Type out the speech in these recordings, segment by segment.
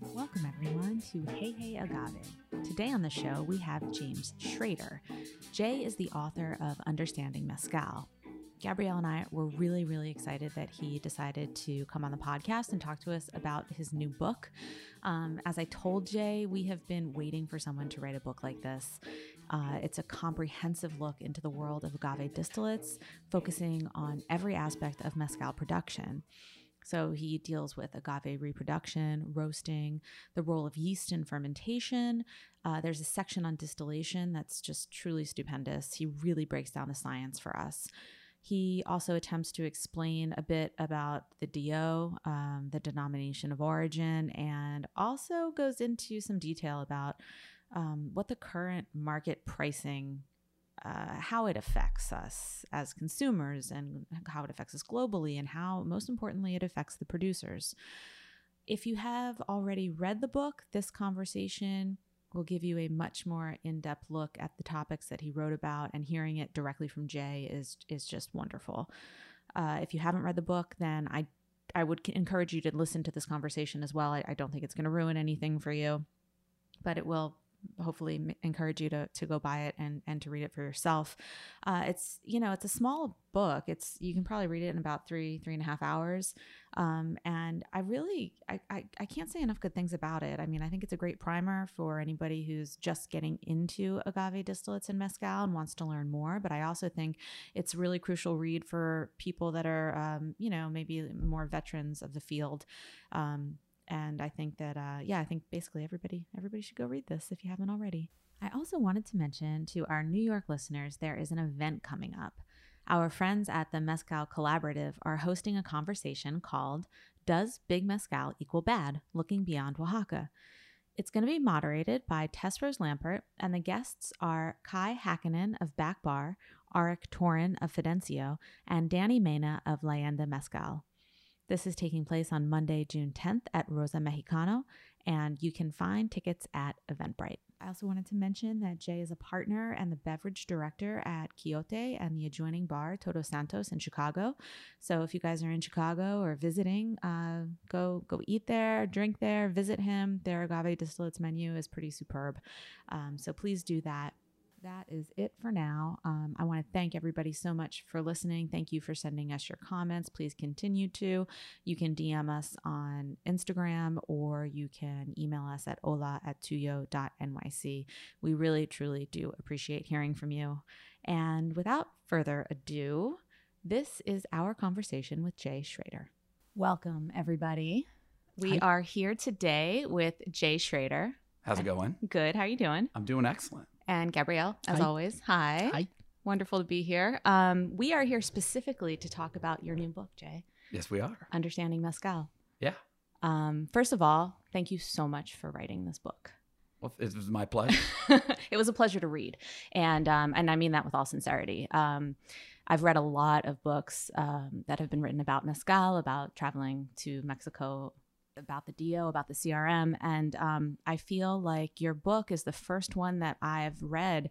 Welcome, everyone, to Hey Hey Agave. Today on the show, we have James Schrader. Jay is the author of Understanding Mezcal. Gabrielle and I were really, really excited that he decided to come on the podcast and talk to us about his new book. Um, as I told Jay, we have been waiting for someone to write a book like this. Uh, it's a comprehensive look into the world of agave distillates, focusing on every aspect of mezcal production. So he deals with agave reproduction, roasting, the role of yeast in fermentation. Uh, there's a section on distillation that's just truly stupendous. He really breaks down the science for us. He also attempts to explain a bit about the DO, um, the denomination of origin, and also goes into some detail about um, what the current market pricing uh, how it affects us as consumers and how it affects us globally, and how, most importantly, it affects the producers. If you have already read the book, this conversation will give you a much more in-depth look at the topics that he wrote about, and hearing it directly from Jay is is just wonderful. Uh, if you haven't read the book, then I I would encourage you to listen to this conversation as well. I, I don't think it's going to ruin anything for you, but it will hopefully encourage you to, to go buy it and, and to read it for yourself. Uh, it's, you know, it's a small book. It's, you can probably read it in about three, three and a half hours. Um, and I really, I, I, I can't say enough good things about it. I mean, I think it's a great primer for anybody who's just getting into agave distillates and mezcal and wants to learn more. But I also think it's a really crucial read for people that are, um, you know, maybe more veterans of the field. Um, and I think that uh, yeah, I think basically everybody everybody should go read this if you haven't already. I also wanted to mention to our New York listeners there is an event coming up. Our friends at the Mezcal Collaborative are hosting a conversation called Does Big Mezcal Equal Bad? Looking Beyond Oaxaca. It's going to be moderated by Tess Rose Lampert, and the guests are Kai Hakkinen of Back Bar, Arik Torren of Fidencio, and Danny Mena of Leyenda Mezcal. This is taking place on Monday, June 10th at Rosa Mexicano, and you can find tickets at Eventbrite. I also wanted to mention that Jay is a partner and the beverage director at Quixote and the adjoining bar Todos Santos in Chicago. So if you guys are in Chicago or visiting, uh, go go eat there, drink there, visit him. Their agave distillates menu is pretty superb. Um, so please do that that is it for now. Um, I want to thank everybody so much for listening. Thank you for sending us your comments. Please continue to. You can DM us on Instagram or you can email us at ola at tuyo.nyc. We really, truly do appreciate hearing from you. And without further ado, this is our conversation with Jay Schrader. Welcome, everybody. We Hi. are here today with Jay Schrader. How's it going? Good. How are you doing? I'm doing excellent and Gabrielle, as Hi. always. Hi. Hi. Wonderful to be here. Um, we are here specifically to talk about your new book, Jay. Yes, we are. Understanding Mezcal. Yeah. Um, first of all, thank you so much for writing this book. Well, it was my pleasure. it was a pleasure to read, and um, and I mean that with all sincerity. Um, I've read a lot of books um, that have been written about mezcal, about traveling to Mexico about the DO, about the CRM. And um, I feel like your book is the first one that I've read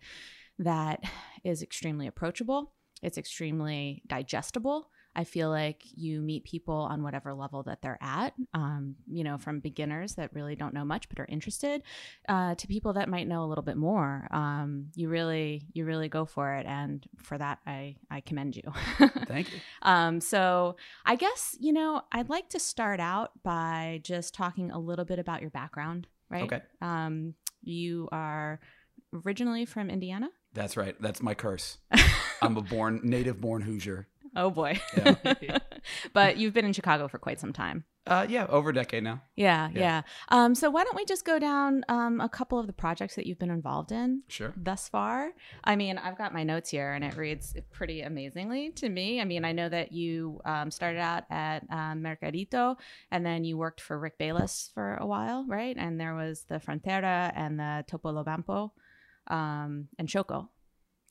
that is extremely approachable, it's extremely digestible. I feel like you meet people on whatever level that they're at, um, you know, from beginners that really don't know much but are interested, uh, to people that might know a little bit more. Um, you really, you really go for it, and for that, I I commend you. Thank you. Um, so I guess you know I'd like to start out by just talking a little bit about your background. Right. Okay. Um, you are originally from Indiana. That's right. That's my curse. I'm a born native born Hoosier. Oh boy. Yeah. but you've been in Chicago for quite some time. Uh, yeah, over a decade now. Yeah, yeah. yeah. Um, so why don't we just go down um, a couple of the projects that you've been involved in? Sure. Thus far, I mean, I've got my notes here, and it reads pretty amazingly to me. I mean, I know that you um, started out at um, Mercadito, and then you worked for Rick Bayless for a while, right? And there was the Frontera and the Topolobampo um, and Xoco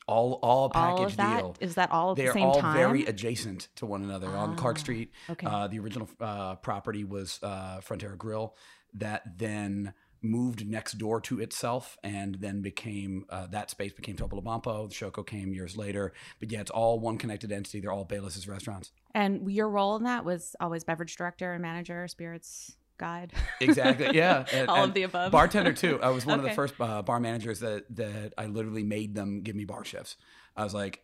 all all package all deal. Is that all at They're the same all time? very adjacent to one another on Clark Ah, Street. Okay. Uh, the original uh, property was uh, Frontera Grill, that then moved next door to itself and then became uh, that space became Topolobampo. The Xoco came years later, but yeah, it's all one connected entity. They're all Bayless's restaurants. And your role in that was always beverage director and manager, spirits guide. Exactly. Yeah. And, All and of the above. Bartender too. I was one of the first uh, bar managers that that I literally made them give me bar shifts. I was like,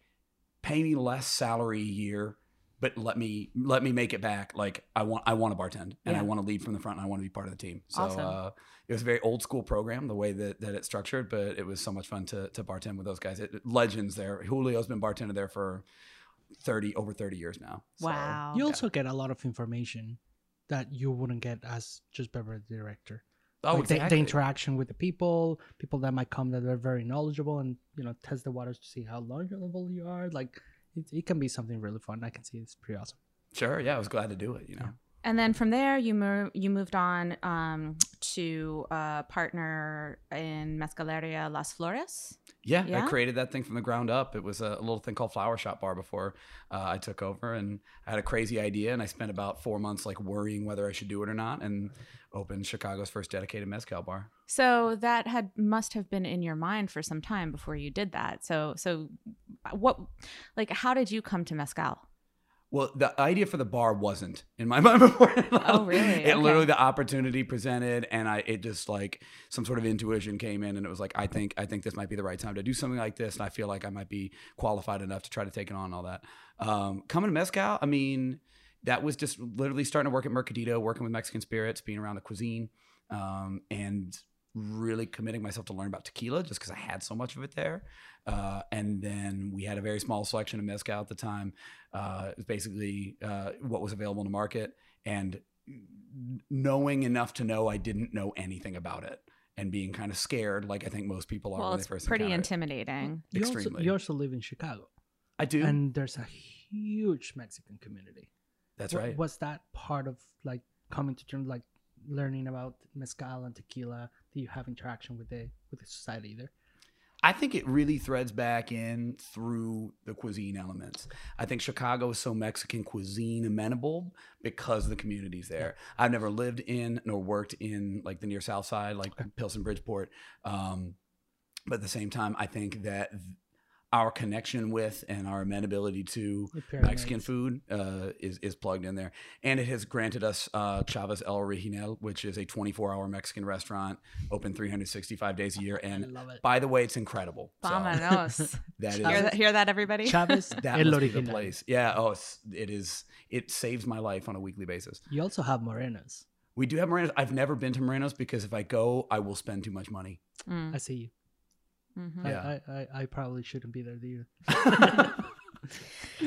pay me less salary a year, but let me let me make it back. Like I want I want to bartend and I want to lead from the front and I want to be part of the team. So Awesome. uh, it was a very old school program the way that, that it's structured, but it was so much fun to to bartend with those guys. It, legends there. Julio's been bartending there for thirty over thirty years now. So, wow. You also get a lot of information that you wouldn't get as just beverage director. Oh, like the, the interaction with the people, people that might come that are very knowledgeable and you know test the waters to see how knowledgeable you are. Like it, it can be something really fun. I can see it's pretty awesome. Sure. Yeah, I was glad to do it. You know. And then from there, you mo- you moved on um, to uh, partner in Mezcaleria Las Flores. Yeah, Yeah? I created that thing from the ground up. It was a, a little thing called Flower Shop Bar before uh, I took over, and I had a crazy idea, and I spent about four months like worrying whether I should do it or not, and opened Chicago's first dedicated mezcal bar. So that had must have been in your mind for some time before you did that. So so what like how did you come to mezcal? Well, the idea for the bar wasn't in my mind before. Oh, really? It Okay. literally the opportunity presented, and I it just like some sort of intuition came in, and it was like I think I think this might be the right time to do something like this, and I feel like I might be qualified enough to try to take it on and all that. Um, coming to mezcal, I mean, that was just literally starting to work at Mercadito, working with Mexican spirits, being around the cuisine, um, and really committing myself to learn about tequila just because I had so much of it there. Uh, and then we had a very small selection of mezcal at the time. Uh, it was basically uh, what was available in the market, and knowing enough to know I didn't know anything about it, and being kind of scared, like I think most people are Well, when they first pretty encounter it. intimidating. You also, Extremely. you also live in Chicago, I do. and there's a huge Mexican community. That's Wa- right. Was that part of like coming to terms, like learning about mezcal and tequila? Do you have interaction with the with the society there? I think it really threads back in through the cuisine elements. I think Chicago is so Mexican cuisine amenable because the community's there. I've never lived in nor worked in like the near South Side, like Pilsen, Bridgeport. Um, but at the same time, I think that th- our connection with and our amenability to The. Mexican food uh, is is plugged in there, and it has granted us uh, Chavez El Original, which is a 24 hour Mexican restaurant, open 365 days a year, I and love it. by the way, it's incredible. So Vámonos. that hear, that, hear that, everybody? Chavez that El must be the place. Yeah. Oh, it's, it is. It saves my life on a weekly basis. You also have Morenas. We do have Morenos. I've never been to Morenos because if I go, I will spend too much money. Mm, I see you. Mhm. Yeah. I, I, I, I probably shouldn't be there either.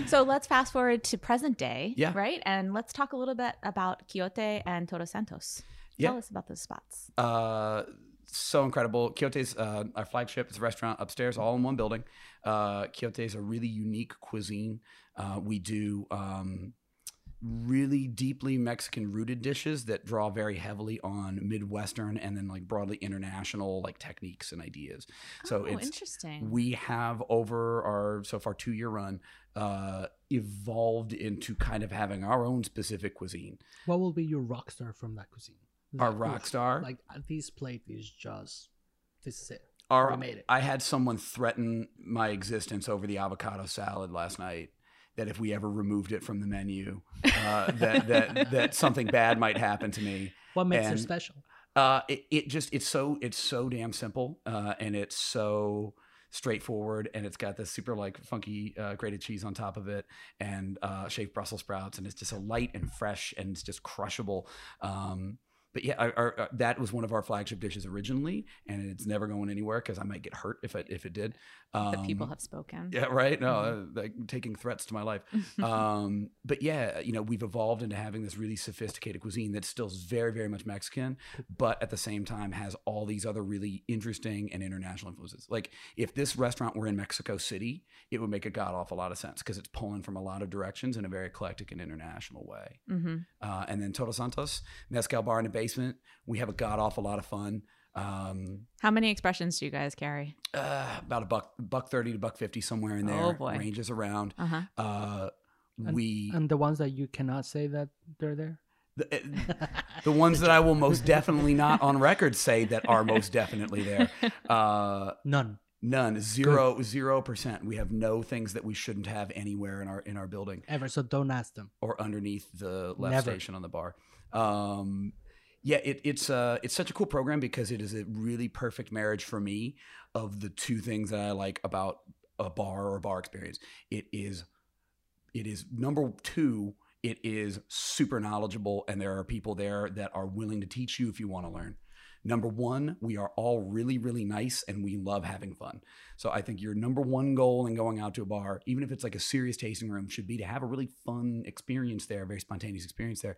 So let's fast forward to present day, Yeah. right? And let's talk a little bit about Quixote and Todos Santos. Yeah. Tell us about those spots. Uh, so incredible. Quixote's uh, our flagship. It's a restaurant upstairs, all in one building. Uh, Quixote is a really unique cuisine. Uh, we do um, really deeply Mexican rooted dishes that draw very heavily on Midwestern and then like broadly international like techniques and ideas. So oh, it's interesting. we have over our so far two year run uh, evolved into kind of having our own specific cuisine. What will be your rock star from that cuisine? Our rock oof, star? Like uh, this plate is just this is it. Our, We made it. I had someone threaten my existence over the avocado salad last night. That if we ever removed it from the menu, uh, that that that something bad might happen to me. What makes it special? Uh, it, it just it's so it's so damn simple, uh, and it's so straightforward, and it's got this super like funky uh, grated cheese on top of it, and uh, shaved Brussels sprouts, and it's just a light and fresh, and it's just crushable. Um, but yeah, our, our, that was one of our flagship dishes originally, and it's never going anywhere because I might get hurt if it if it did. Um, the people have spoken. yeah, right. No, uh, like taking threats to my life. um, but yeah, you know, we've evolved into having this really sophisticated cuisine that still is very, very much Mexican, but at the same time has all these other really interesting and international influences. Like if this restaurant were in Mexico City, it would make a god awful lot of sense because it's pulling from a lot of directions in a very eclectic and international way. hmm Uh, and then Todos Santos, mezcal bar in the basement. We have a god awful lot of fun. Um, How many expressions do you guys carry? uh, about a buck, buck thirty to buck fifty, somewhere in there. Oh, boy. ranges around. Uh huh. Uh, And- we And the ones that you cannot say that they're there. The, uh, the ones that I will most definitely not on record say that are most definitely there. Uh, None. none, zero, zero percent. We have no things that we shouldn't have anywhere in our in our building Ever. So don't ask them. or underneath the left Never. station on the bar. Um, yeah, it, it's uh, it's such a cool program because it is a really perfect marriage for me of the two things that I like about a bar or a bar experience. It is, it is number two. It is super knowledgeable, and there are people there that are willing to teach you if you want to learn. Number one, we are all really, really nice and we love having fun. So I think your number one goal in going out to a bar, even if it's like a serious tasting room, should be to have a really fun experience there, a very spontaneous experience there.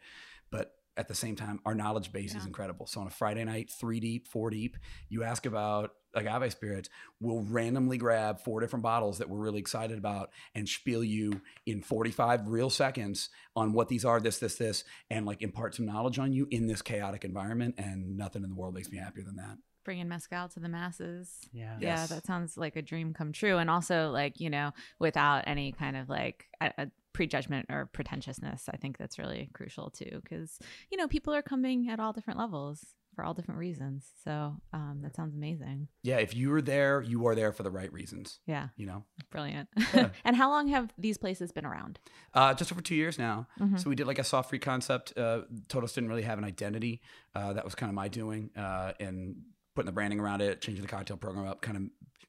But at the same time, our knowledge base is incredible. So on a Friday night, three deep, four deep, you ask about like agave spirits, we'll randomly grab four different bottles that we're really excited about and spiel you in 45 real seconds on what these are, this, this, this, and like impart some knowledge on you in this chaotic environment. And nothing in the world makes me happier than that. Bringing mezcal to the masses. Yeah. Yeah. Yeah, Yes. that sounds like a dream come true. And also, like, you know, without any kind of like a, a prejudgment or pretentiousness, I think that's really crucial too. Cause, you know, people are coming at all different levels for all different reasons. So um, that sounds amazing. Yeah, if you are there, you are there for the right reasons. Yeah, You know, brilliant. Yeah. and how long have these places been around? uh, just over two years now. Mhm. So we did like a soft free concept. Uh, Todos didn't really have an identity. Uh, that was kind of my doing, uh, and putting the branding around it, changing the cocktail program up, kind of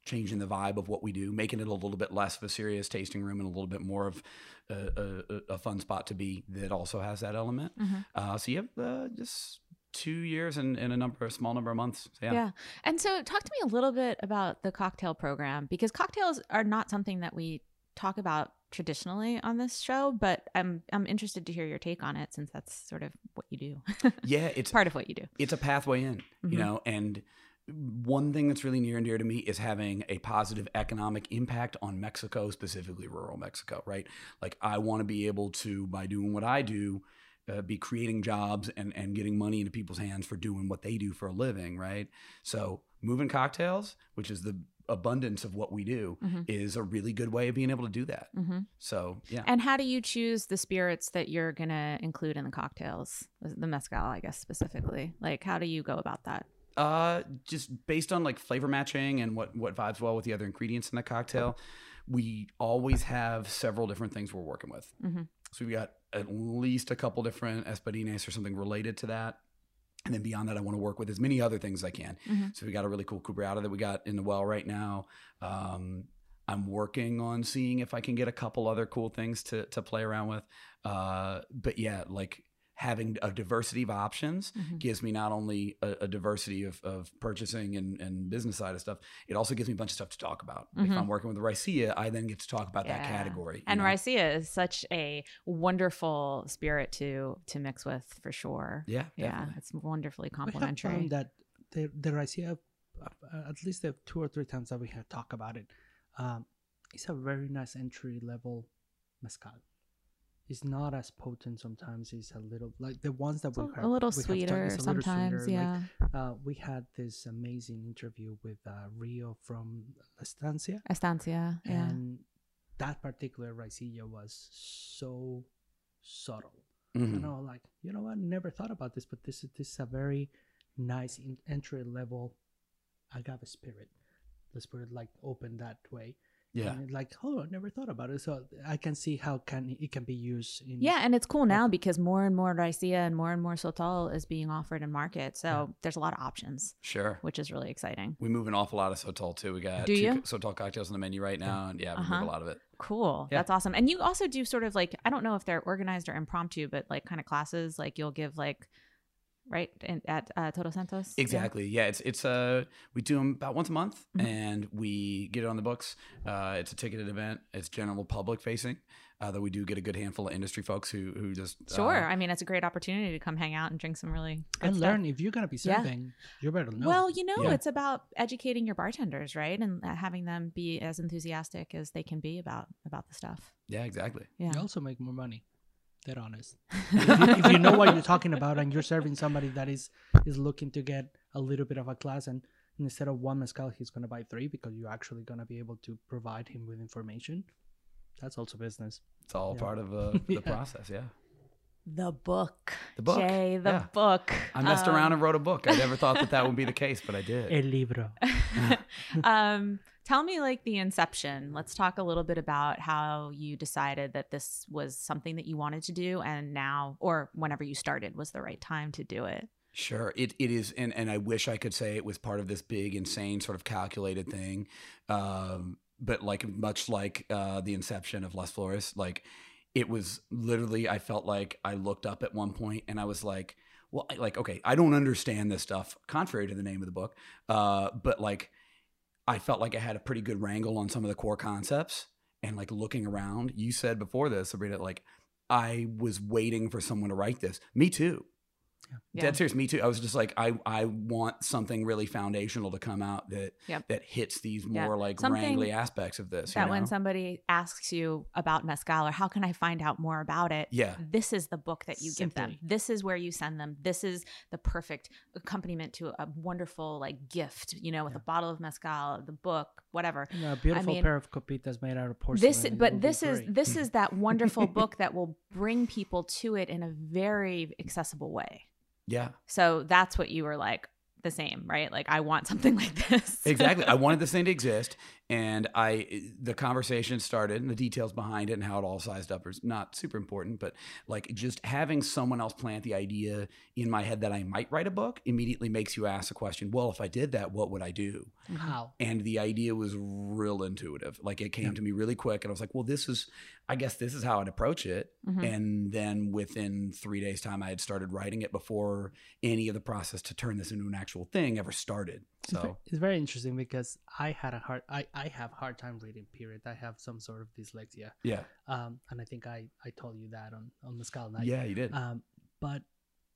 changing the vibe of what we do, making it a little bit less of a serious tasting room and a little bit more of a, a, a- fun spot to be that also has that element. Mhm. Uh, so you have uh, just two years and, and a number, a small number of months. So yeah. Yeah. And so, talk to me a little bit about the cocktail program because cocktails are not something that we talk about traditionally on this show, but I'm I'm interested to hear your take on it since that's sort of what you do. yeah, it's part of what you do. it's a pathway in, Mhm. you know, and one thing that's really near and dear to me is having a positive economic impact on Mexico, specifically rural Mexico, right? Like I want to be able to, by doing what I do, uh, be creating jobs and, and getting money into people's hands for doing what they do for a living, right? So moving cocktails, which is the abundance of what we do, Mhm. is a really good way of being able to do that. hmm So yeah. And how do you choose the spirits that you're gonna include in the cocktails? The mezcal, I guess specifically. Like, how do you go about that? Uh, just based on like flavor matching and what what vibes well with the other ingredients in the cocktail, we always have several different things we're working with. Mhm. So we've got at least a couple different espadines or something related to that. And then beyond that, I want to work with as many other things as I can. Mhm. So we got a really cool cupreata that we got in the well right now. Um, I'm working on seeing if I can get a couple other cool things to to play around with. Uh, but yeah, like having a diversity of options Mhm. gives me not only a, a diversity of, of purchasing and, and business side of stuff, it also gives me a bunch of stuff to talk about. If Mhm. I'm working with the Raicilla, I then get to talk about that category. And know? Raicilla is such a wonderful spirit to to mix with for sure. Yeah, Yeah, it's wonderfully We have complimentary. found that the the Raicilla, uh, at least the two or three times that we have talked about it, um, it's a very nice entry level mezcal. It's not as potent sometimes. It's a little like the ones that we a, have, a little we have talked, sweeter it's a little sometimes. sweeter, yeah, Like, uh, we had this amazing interview with uh, Rio from Estancia, Estancia. Yeah. and that particular Raicilla was so subtle. Mhm. You know, like you know what? Never thought about this, but this is this is a very nice in, entry level agave spirit. The spirit like open that way. Yeah. And like oh, I never thought about it. So I can see how can it can be used in Yeah, and it's cool now because more and more Raicilla and more and more Sotol is being offered in market. So Yeah. there's a lot of options, Sure. which is really exciting. We move an awful lot of Sotol too. We got Do two you? co- Sotol cocktails on the menu right now, and yeah, we Uh-huh. move a lot of it. Cool. Yeah. That's awesome. And you also do sort of like I don't know if they're organized or impromptu, but like kind of classes. Like you'll give like right in, at uh, Todos Santos. Exactly. Yeah, it's it's uh we do them about once a month, Mhm. and we get it on the books. Uh, it's a ticketed event. It's general public facing. Uh, though we do get a good handful of industry folks who who just uh, Sure. I mean, it's a great opportunity to come hang out and drink some really good and stuff. learn. If you're gonna be Yeah. serving, you better know. Well, you know, Yeah. it's about educating your bartenders, right, and uh, having them be as enthusiastic as they can be about about the stuff. yeah, exactly. Yeah. you also make more money. Dead honest. if, you, if you know what you're talking about and you're serving somebody that is is looking to get a little bit of a class and instead of one mezcal he's gonna buy three because you're actually gonna be able to provide him with information. That's also business. It's all Yeah. part of uh, the Yeah. process. Yeah. The book. The book, Jay, the yeah. book. I messed Um, around and wrote a book. I never thought that that would be the case, but I did. El libro. um, tell me like the inception. Let's talk a little bit about how you decided that this was something that you wanted to do and now or whenever you started was the right time to do it. Sure, it it is, and and I wish I could say it was part of this big, insane, sort of calculated thing, um, but like much like uh, the inception of Las Flores, like it was literally. I felt like I looked up at one point and I was like, well, like okay, I don't understand this stuff, contrary to the name of the book, uh, but like I felt like I had a pretty good wrangle on some of the core concepts, and like looking around, you said before this, Sabrina, like I was waiting for someone to write this. Me too. Yeah. Dead serious, me too. I was just like, I, I want something really foundational to come out that Yep. that hits these Yeah. more like Something wrangly aspects of this. that you when somebody asks you about mezcal or how can I find out more about it, yeah, this is the book that you give them. This is where you send them. This is the perfect accompaniment to a wonderful like gift, you know, with Yeah. a bottle of mezcal, the book, whatever. You know, a beautiful mean, pair of copitas made out of porcelain. This, but this is great. this is that wonderful book that will bring people to it in a very accessible way. Yeah, So that's what you were like the same, right? Like I want something like this. exactly. I wanted this thing to exist, and I the conversation started, and the details behind it and how it all sized up is not super important, but like just having someone else plant the idea in my head that I might write a book immediately makes you ask the question, well, if I did that, what would I do? how and the idea was real intuitive. Like it came Yeah. to me really quick, and I was like, "Well, this is, I guess this is how I'd approach it." Mhm. And then within three days' time, I had started writing it before any of the process to turn this into an actual thing ever started. It's So it's very interesting because I had a hard I, I have hard time reading period. I have some sort of dyslexia. yeah, Um and I think I, I told you that on, on the Skull Night. yeah, you did. Um but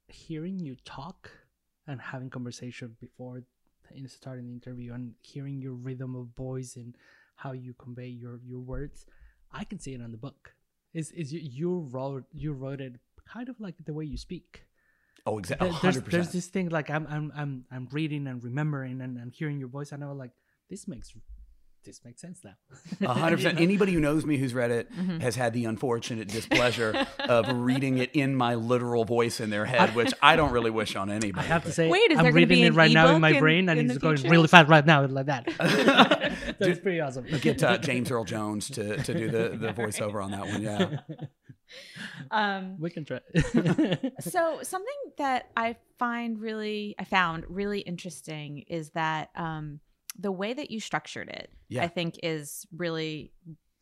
hearing you talk and having conversation before in starting the interview and hearing your rhythm of voice and how you convey your, your words, I can see it on the book. Is is you, you wrote you wrote it kind of like the way you speak. Oh, exactly, there's, there's this thing like I'm I'm I'm I'm reading and remembering and, and hearing your voice and I was like this makes this makes sense now. A hundred You percent. know? Anybody who knows me who's read it Mhm. has had the unfortunate displeasure of reading it in my literal voice in their head, which I don't really wish on anybody. I anybody. have to but- say Wait, is I'm reading it right now in my in- brain and in it's the going future? really fast right now like that. That's Dude, pretty awesome. Get uh, James Earl Jones to, to do the, the voiceover on that one. Yeah. um, we can try. so something that I find really, I found really interesting is that um, the way that you structured it, Yeah. I think, is really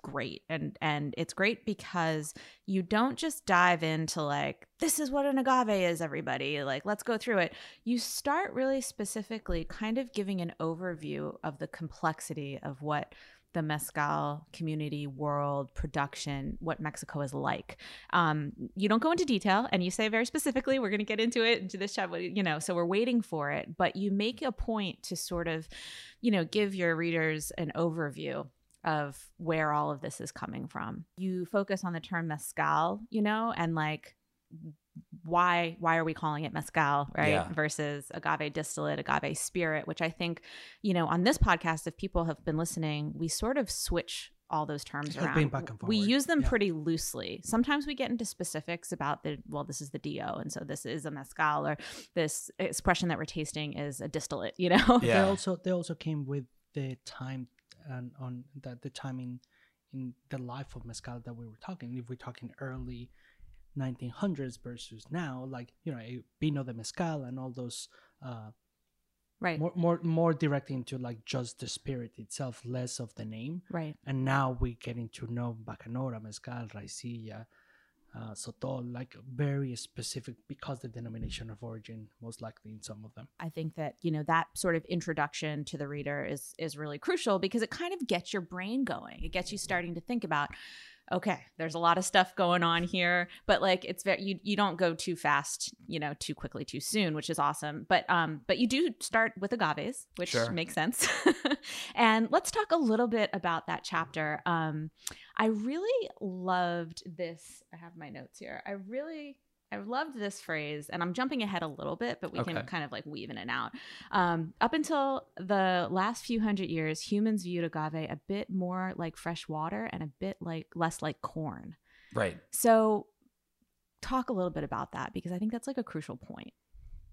great and and it's great because you don't just dive into like this is what an agave is everybody like let's go through it you start really specifically kind of giving an overview of the complexity of what the mezcal community world production what mexico is like. Um, you don't go into detail and you say very specifically we're going to get into it into this chat you know so we're waiting for it but you make a point to sort of you know give your readers an overview of where all of this is coming from. You focus on the term mezcal you know and like why why are we calling it mezcal right Yeah. versus agave distillate agave spirit which i think you know on this podcast if people have been listening we sort of switch all those terms Have around been back and we use them Yeah. pretty loosely sometimes we get into specifics about the well this is the do and so this is a mezcal or this expression that we're tasting is a distillate you know They also they also came with the time and on that the timing in in the life of mezcal that we were talking. If we're talking early 1900s versus now, like you know, a Vino de Mezcal and all those uh, right more more more direct into like just the spirit itself, less of the name. right And now we're getting to know Bacanora, Mezcal, Raicilla, uh, Sotol, like very specific because the denomination of origin, most likely in some of them. I think that you know that sort of introduction to the reader is is really crucial because it kind of gets your brain going. It gets you starting to think about okay, there's a lot of stuff going on here, but like it's very you you don't go too fast, you know, too quickly too soon, which is awesome. But um but you do start with agaves, which Sure. makes sense. and let's talk a little bit about that chapter. Um I really loved this. I have my notes here. I really I loved this phrase, and I'm jumping ahead a little bit, but we can kind of like weave in and out. Um, up until the last few hundred years, humans viewed agave a bit more like fresh water and a bit like less like corn. Right. So talk a little bit about that because I think that's like a crucial point.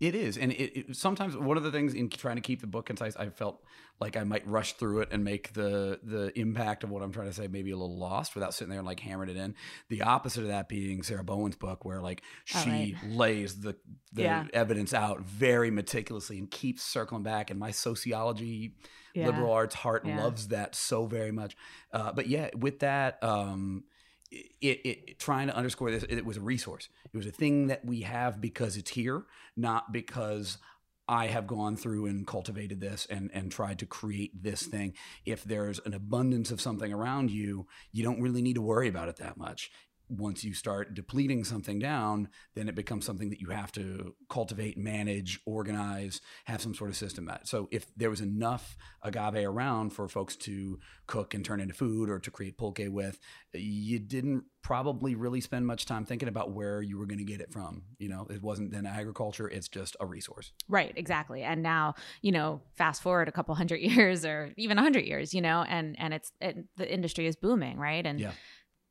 It is, and it, it, sometimes one of the things in trying to keep the book concise, I felt like I might rush through it and make the the impact of what I'm trying to say maybe a little lost without sitting there and like hammering it in. The opposite of that being Sarah Bowen's book, where like Oh, she right. lays the the Yeah. evidence out very meticulously and keeps circling back. And my sociology Yeah. liberal arts heart Yeah. loves that so very much. Uh, but yeah, with that, um, it, it, trying to underscore this, it was a resource. It was a thing that we have because it's here, not because I have gone through and cultivated this and and tried to create this thing. If there's an abundance of something around you, you don't really need to worry about it that much. Once you start depleting something down, then it becomes something that you have to cultivate, manage, organize, have some sort of system at. So if there was enough agave around for folks to cook and turn into food or to create pulque with, you didn't probably really spend much time thinking about where you were going to get it from. You know, it wasn't then agriculture; it's just a resource. Right, exactly. And now, you know, fast forward a couple hundred years or even a hundred years, you know, and and it's it, the industry is booming, right? And Yeah.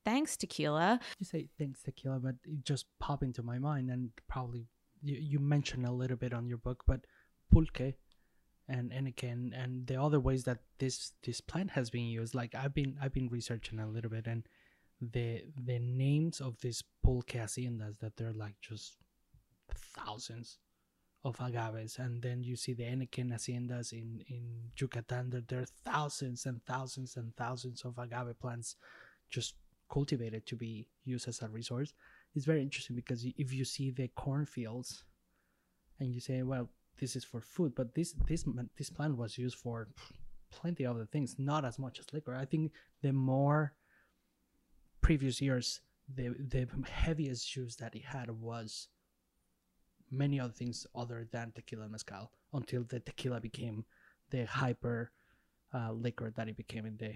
Thanks tequila, You say thanks tequila, but it just popped into my mind, and probably you, you mentioned a little bit on your book, but pulque and and and the other ways that this this plant has been used. Like I've been I've been researching a little bit, and the the names of these pulque haciendas that they're like just thousands of agaves, and then you see the henequen haciendas in in Yucatan that there are thousands and thousands and thousands of agave plants just cultivated to be used as a resource. It's very interesting because if you see the cornfields, and you say, well, this is for food, but this this this plant was used for plenty of other things, not as much as liquor. I think the more previous years, the the heaviest use that it had was many other things other than tequila and mezcal until the tequila became the hyper uh, liquor that it became in the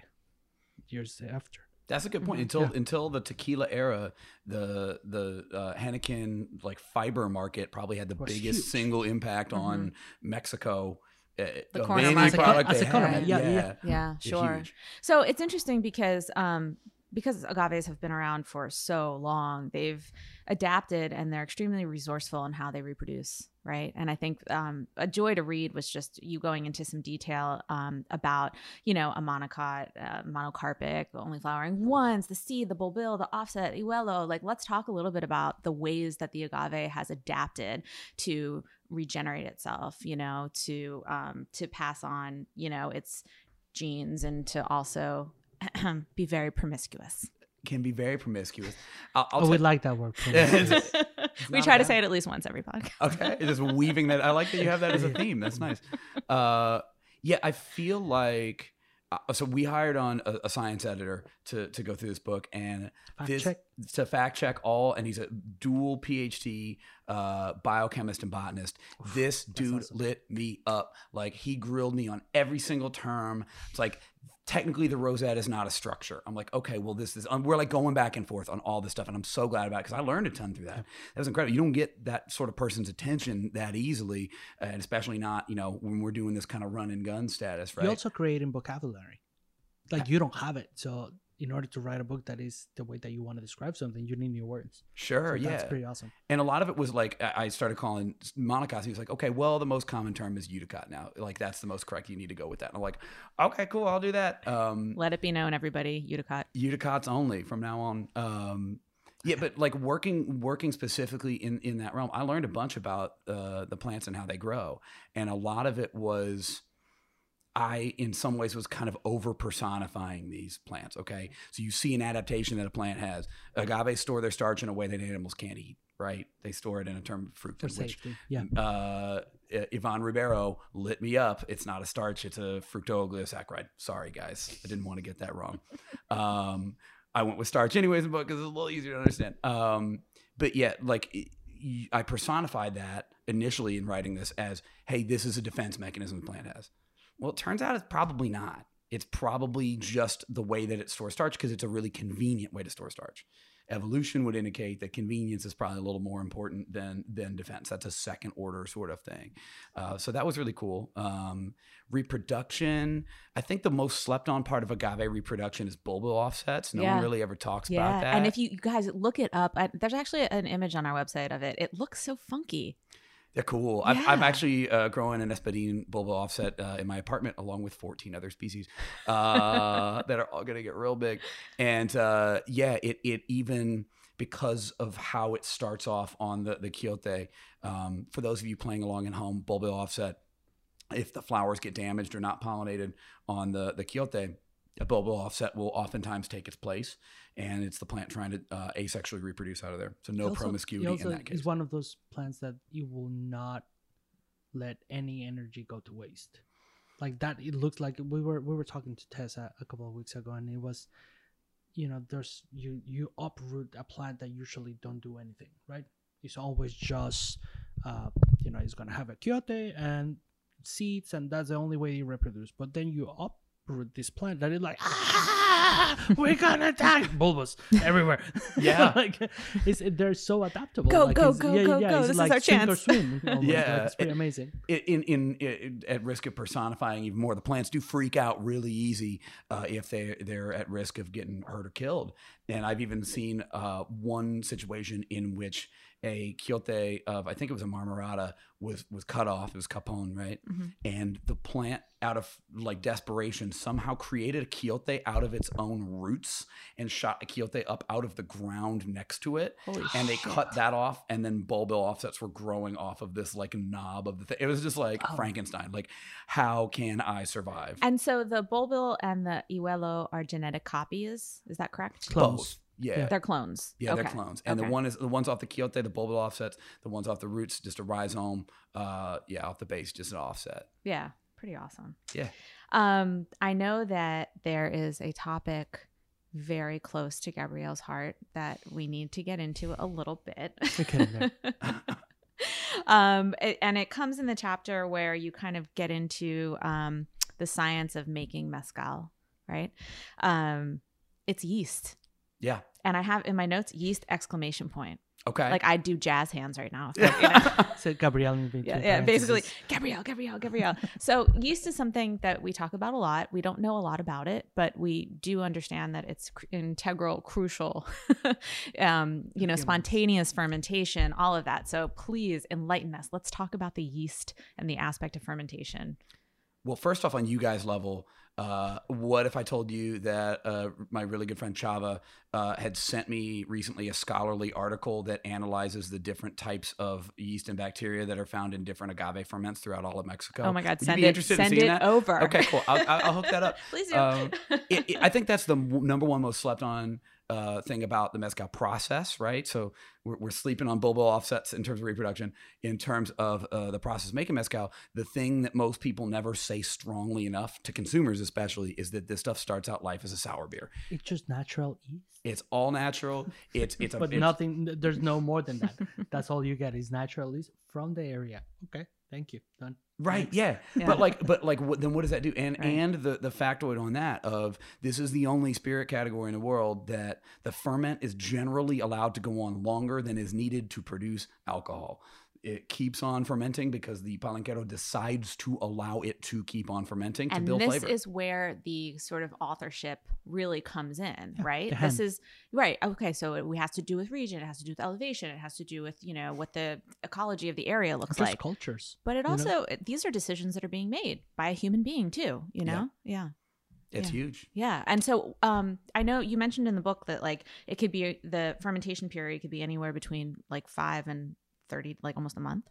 years after. That's a good point. Mhm. Until Yeah. until the tequila era, the the uh, henequen like fiber market probably had the Was biggest huge. single impact on Mexico. Uh, The of corner market. product As they a corner had. market, yeah, yeah. Yeah, sure. huge. So it's interesting because um because agaves have been around for so long, they've adapted and they're extremely resourceful in how they reproduce, right? And I think um, a joy to read was just you going into some detail um, about, you know, a monocot, uh, monocarpic, only flowering once, the seed, the bulbil, the offset, hijuelo. Like, let's talk a little bit about the ways that the agave has adapted to regenerate itself, you know, to um, to pass on, you know, its genes and to also be very promiscuous. Can be very promiscuous. I'll, I'll oh, we like that word. It's- we not try to say it at least once every podcast. okay just weaving that i like that you have that as a theme that's nice uh yeah i feel like uh, so we hired on a, a science editor to to go through this book and Fact this check. to fact check all and he's a dual phd uh biochemist and botanist this dude awesome. lit me up like he grilled me on every single term it's like technically the rosette is not a structure. I'm like okay well this is um, we're like going back and forth on all this stuff and i'm so glad about it because i learned a ton through that. That was incredible. You don't get that sort of person's attention that easily and especially not you know when we're doing this kind of run and gun status right? You're also creating vocabulary. Like you don't have it, so in order to write a book that is the way that you want to describe something, you need new words. sure So yeah that's pretty awesome. and a lot of it was like I I started calling monocots. He was like, okay, well, the most common term is eudicot now. Like that's the most correct. You need to go with that. And I'm like, okay, cool, I'll do that. Um, Let it be known, everybody, Eudicot. eudicots only from now on. Um, yeah, but like working working specifically in in that realm, I learned a bunch about uh, the plants and how they grow, and a lot of it was. I, in some ways, was kind of over personifying these plants. Okay. So you see an adaptation that a plant has. Agaves store their starch in a way that animals can't eat, right? They store it in a term of fruit, For which safety. Yeah. uh, Ivan Ribeiro lit me up. It's not a starch; it's a fructooligosaccharide. Sorry, guys, I didn't want to get that wrong. Um, I went with starch anyways, but because it's a little easier to understand. Um, but yeah, like I personified that initially in writing this as, "Hey, this is a defense mechanism the plant has." Well, it turns out it's probably not. It's probably just the way that it stores starch because it's a really convenient way to store starch. evolution would indicate that convenience is probably a little more important than than defense. That's a second order sort of thing. Uh, so that was really cool. Um, reproduction. I think the most slept on part of agave reproduction is bulbil offsets. No Yeah. one really ever talks yeah. about that. And if you you guys look it up, I, there's actually an image on our website of it. It looks so funky. They're cool. I've, I'm actually uh, growing an Espadin bulbil offset uh, in my apartment along with 14 other species uh, that are all going to get real big. And uh, yeah, it it even because of how it starts off on the the quiote. Um, for those of you playing along at home, bulbil offset. If the flowers get damaged or not pollinated on the the quiote, a bulbil offset will oftentimes take its place, and it's the plant trying to uh, asexually reproduce out of there. So no Also- promiscuity in that case. is one of those plants that you will not let any energy go to waste. Like that, it looks like we were we were talking to Tessa a couple of weeks ago, and it was, you know, there's you you uproot a plant that usually don't do anything, right? It's always just, uh, you know, it's gonna have a quiote and seeds, and that's the only way you reproduce. But then you uproot this plant that is like, ah, we're gonna die, bulbous everywhere. Yeah. like it's it, they're so adaptable. Go, like, go, go, yeah, go, yeah, go. It's This is like our sink or swim. almost. Yeah, like, it's pretty it- amazing. in, in in at risk of personifying even more, the plants do freak out really easy uh, if they they're at risk of getting hurt or killed. And I've even seen uh, one situation in which a quiote of I think it was a marmorata was was cut off. It was capón, right? Mhm. And the plant, out of like desperation, somehow created a quiote out of its own roots and shot a quiote up out of the ground next to it Holy and they cut that off and then bulbil offsets were growing off of this like knob of the thing it was just like Oh. frankenstein like how can i survive And so the bulbil and the hijuelo are genetic copies. Is that correct? Clones. Both yeah Yeah. They're clones. yeah, they're clones and Okay. the one is the ones off the quiote the bulbil offsets the ones off the roots just a rhizome uh yeah off the base just an offset Yeah, pretty awesome. Yeah. Um, I know that there is a topic very close to Gabrielle's heart that we need to get into a little bit. We're um, it- and it comes in the chapter where you kind of get into um, the science of making mezcal, right? Um, it's yeast. Yeah And I have in my notes yeast exclamation point. okay Like I do jazz hands right now. So, you know. So Gabrielle yeah, yeah, basically. Gabrielle, Gabrielle, Gabrielle. so yeast is something that we talk about a lot. We don't know a lot about it, but we do understand that it's cr- integral, crucial. um, you know, spontaneous fermentation, all of that. So please enlighten us. Let's talk about the yeast and the aspect of fermentation. Well, first off, on you guys' level, uh, what if I told you that uh, my really good friend Chava uh, had sent me recently a scholarly article that analyzes the different types of yeast and bacteria that are found in different agave ferments throughout all of Mexico? Oh my God, Would send be it, interested send in seeing it that? over. Okay, cool. I'll, I'll hook that up. Please do. Um, it, it- I think that's the number one most slept on uh, thing about the mezcal process, right? So we're, we're sleeping on bulbil offsets in terms of reproduction. In terms of uh, the process of making mezcal, the thing that most people never say strongly enough to consumers, especially, is that this stuff starts out life as a sour beer. It's just natural yeast. It's all natural. It's it's a but it's- nothing. There's no more than that. That's all you get is natural yeast from the area. Okay, thank you. Done. Right. Yeah. Yeah. But like, but like, what, then what does that do? And Right. and the the factoid on that of this is the only spirit category in the world that the ferment is generally allowed to go on longer than is needed to produce alcohol. It keeps on fermenting because the palenquero decides to allow it to keep on fermenting to and build this flavor. This is where the sort of authorship really comes in Yeah, right this is right okay so it has to do with region it has to do with elevation it has to do with you know what the ecology of the area looks like cultures. but it you know? also these are decisions that are being made by a human being too you know yeah it's yeah. huge. yeah and so um i know you mentioned in the book that like it could be the fermentation period could be anywhere between like five and 30 like almost a month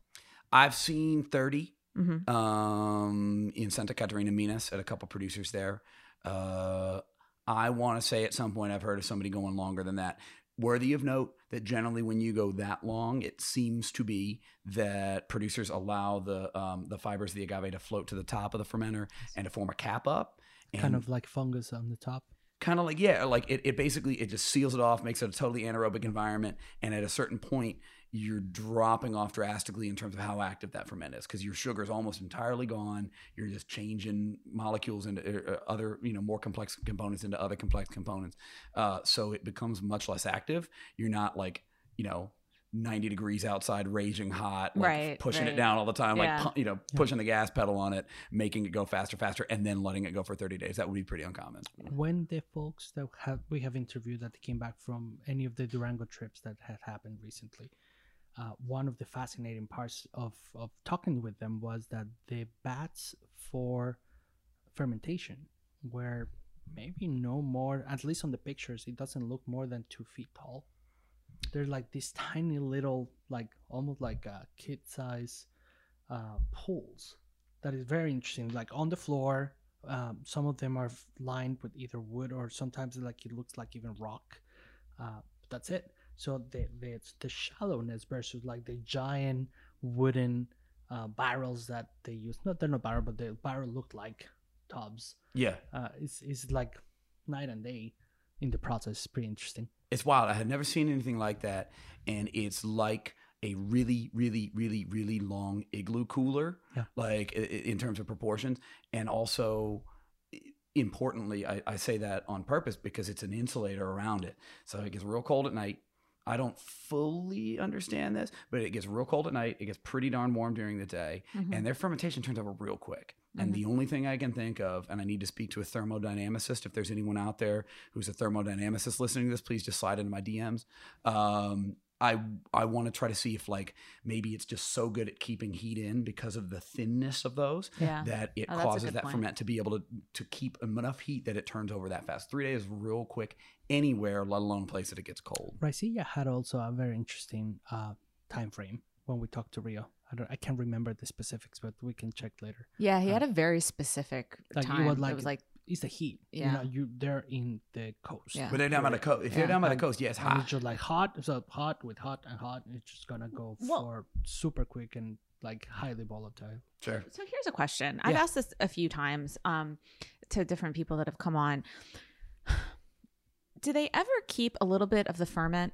I've seen thirty hmm um, in Santa Catarina, Minas, at a couple producers there. Uh, I want to say at some point I've heard of somebody going longer than that. Worthy of note that generally when you go that long, it seems to be that producers allow the um, the fibers of the agave to float to the top of the fermenter and to form a cap up. And Kind of like fungus on the top. kind of like yeah like it, it basically it just seals it off makes it a totally anaerobic environment and at a certain point you're dropping off drastically in terms of how active that ferment is because your sugar is almost entirely gone. You're just changing molecules into uh, other you know more complex components into other complex components. Uh, so it becomes much less active. You're not like you know 90 degrees outside raging hot like Right, pushing it down all the time Yeah. like pu- you know pushing the gas pedal on it making it go faster faster and then letting it go for 30 days. That would be pretty uncommon. When the folks that have we have interviewed that came back from any of the Durango trips that had happened recently, uh, one of the fascinating parts of, of talking with them was that the bats for fermentation were maybe no more, at least on the pictures, it doesn't look more than two feet tall. They're like these tiny little, like almost like uh, kid size uh, pools. That is very interesting. Like on the floor, um, some of them are lined with either wood or sometimes like it looks like even rock. Uh, that's it. So the the, it's the shallowness versus like the giant wooden uh, barrels that they use. Not they're not barrel, but the barrel look like tubs. yeah Uh, it's it's like night and day in the process. It's pretty interesting. it's wild. I had never seen anything like that, and it's like a really, really, really, really long igloo cooler, Yeah. like in terms of proportions, and also importantly, I, I say that on purpose because it's an insulator around it, so it gets real cold at night. I don't fully understand this, but it gets real cold at night. It gets pretty darn warm during the day, Mhm. and their fermentation turns over real quick. And Mhm. the only thing I can think of, and I need to speak to a thermodynamicist, if there's anyone out there who's a thermodynamicist listening to this, please just slide into my DMs. Um, I I want to try to see if like maybe it's just so good at keeping heat in because of the thinness of those yeah. that it Oh, causes that point. ferment to be able to to keep enough heat that it turns over that fast. Three days real quick anywhere, let alone a place that it gets cold. Raicilla had also a very interesting uh, time frame when we talked to Rio. I don't, I can't remember the specifics, but we can check later. Yeah, he Uh, had a very specific like, it time. was like- it was like It's the heat. Yeah. You know, you they're in the coast. Yeah. But they're down by the coast. If Yeah. you're down by the And- coast, yeah, it's And hot. it's just like hot, so hot with hot and hot. It's just gonna go Well- for super quick and like highly volatile. Sure. So here's a question. I've asked this a few times um, to different people that have come on. Do they ever keep a little bit of the ferment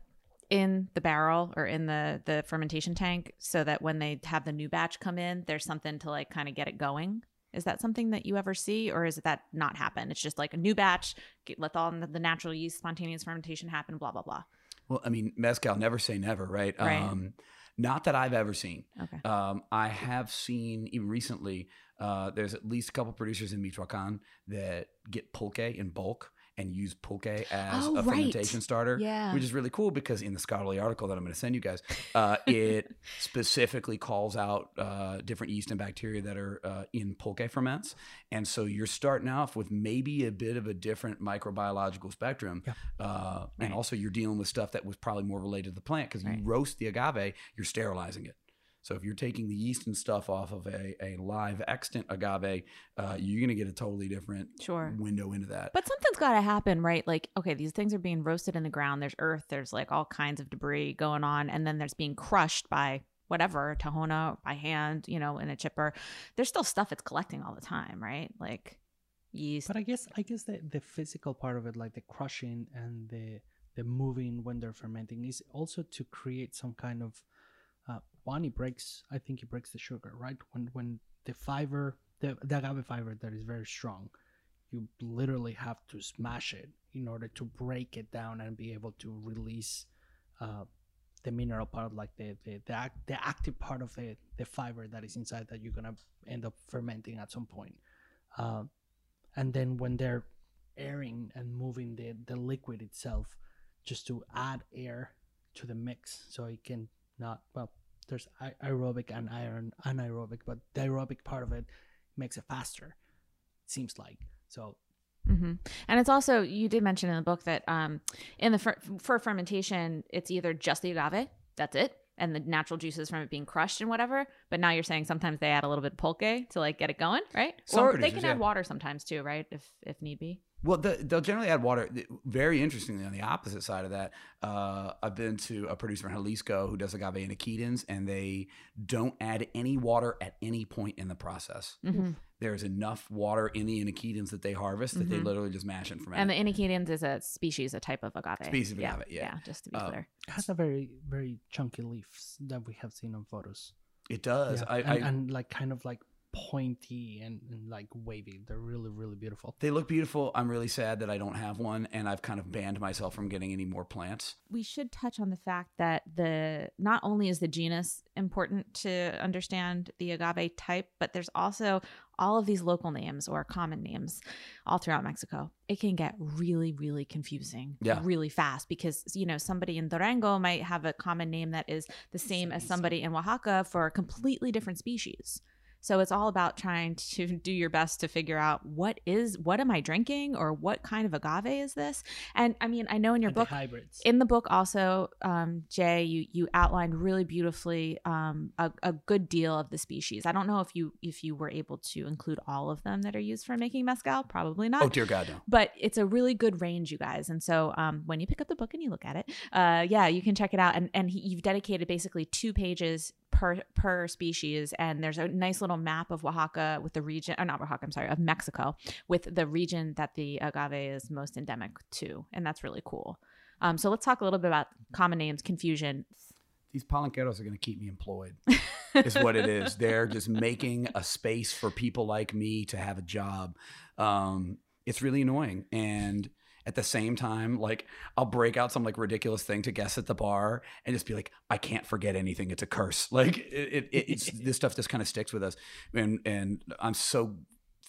in the barrel or in the the fermentation tank so that when they have the new batch come in, there's something to like kind of get it going? Is that something that you ever see, or is that not happen? It's just like a new batch, get, let all the, the natural yeast spontaneous fermentation happen, blah blah blah. Well, I mean, mezcal, never say never, right? Right. Um, not that I've ever seen. Okay. Um, I have seen even recently. Uh, there's at least a couple producers in Michoacan that get pulque in bulk and use pulque as Oh, a right. fermentation starter, Yeah. which is really cool because in the scholarly article that I'm going to send you guys, uh, it specifically calls out uh, different yeast and bacteria that are uh, in pulque ferments, and so you're starting off with maybe a bit of a different microbiological spectrum, Yeah. uh, and also you're dealing with stuff that was probably more related to the plant because Right. you roast the agave, you're sterilizing it. So if you're taking the yeast and stuff off of a, a live extant agave, uh, you're going to get a totally different Sure. window into that. But something's got to happen, right? Like, okay, these things are being roasted in the ground. There's earth. There's like all kinds of debris going on, and then there's being crushed by whatever tahona by hand, you know, in a chipper. There's still stuff it's collecting all the time, right? Like yeast. But I guess I guess the, the physical part of it, like the crushing and the the moving when they're fermenting, is also to create some kind of one. It breaks. I think it breaks the sugar, right? When when the fiber, the, the agave fiber that is very strong, you literally have to smash it in order to break it down and be able to release uh, the mineral part, like the the the, act, the active part of the the fiber that is inside that you're gonna end up fermenting at some point. Um, and then when they're airing and moving the, the liquid itself just to add air to the mix so it can not well there's aerobic and iron anaerobic but the aerobic part of it makes it faster It seems like so hmm And it's also you did mention in the book that um, in the fer- for fermentation, it's either just the agave, that's it, and the natural juices from it being crushed and whatever. But now you're saying sometimes they add a little bit of pulque to like get it going, right? Some or they can add water sometimes too, right? If if need be. Well, the, they'll generally add water. Very interestingly, on the opposite side of that, uh, I've been to a producer in Jalisco who does agave inaequidens, and they don't add any water at any point in the process. Mm-hmm. there's enough water in the inaequidens that they harvest that they Mhm. literally just mash it from And the inaequidens is a species, a type of agave. Species of yeah, agave, yeah. Yeah, just to be Um, clear. It has a very very chunky leaves that we have seen on photos. It does. Yeah, I, and, I, and like kind of like pointy and, and like wavy. They're really really beautiful. they look beautiful. I'm really sad that I don't have one, and I've kind of banned myself from getting any more plants. we should touch on the fact that the not only is the genus important to understand the agave type, but there's also all of these local names or common names all throughout Mexico. It can get really, really confusing Yeah. really fast because you know somebody in Durango might have a common name that is the same as somebody in Oaxaca for a completely different species. So it's all about trying to do your best to figure out what is what am I drinking or what kind of agave is this? And I mean, I know in your And book hybrids. in the book also um, jay you you outlined really beautifully um, a, a good deal of the species i don't know if you if you were able to include all of them that are used for making mezcal probably not Oh dear God, no. but it's a really good range you guys and so um, when you pick up the book and you look at it uh, yeah you can check it out and and he, you've dedicated basically two pages per per species and there's a nice little map of oaxaca with the region or not oaxaca i'm sorry of mexico with the region that the agave is most endemic to and that's really cool um, so let's talk a little bit about common names confusion These palanqueros are going to keep me employed. is what it is. They're just making a space for people like me to have a job. Um, it's really annoying. And at the same time, like I'll break out some like ridiculous thing to guess at the bar and just be like, I can't forget anything. It's a curse. Like it, it it's this stuff just kind of sticks with us. And and I'm so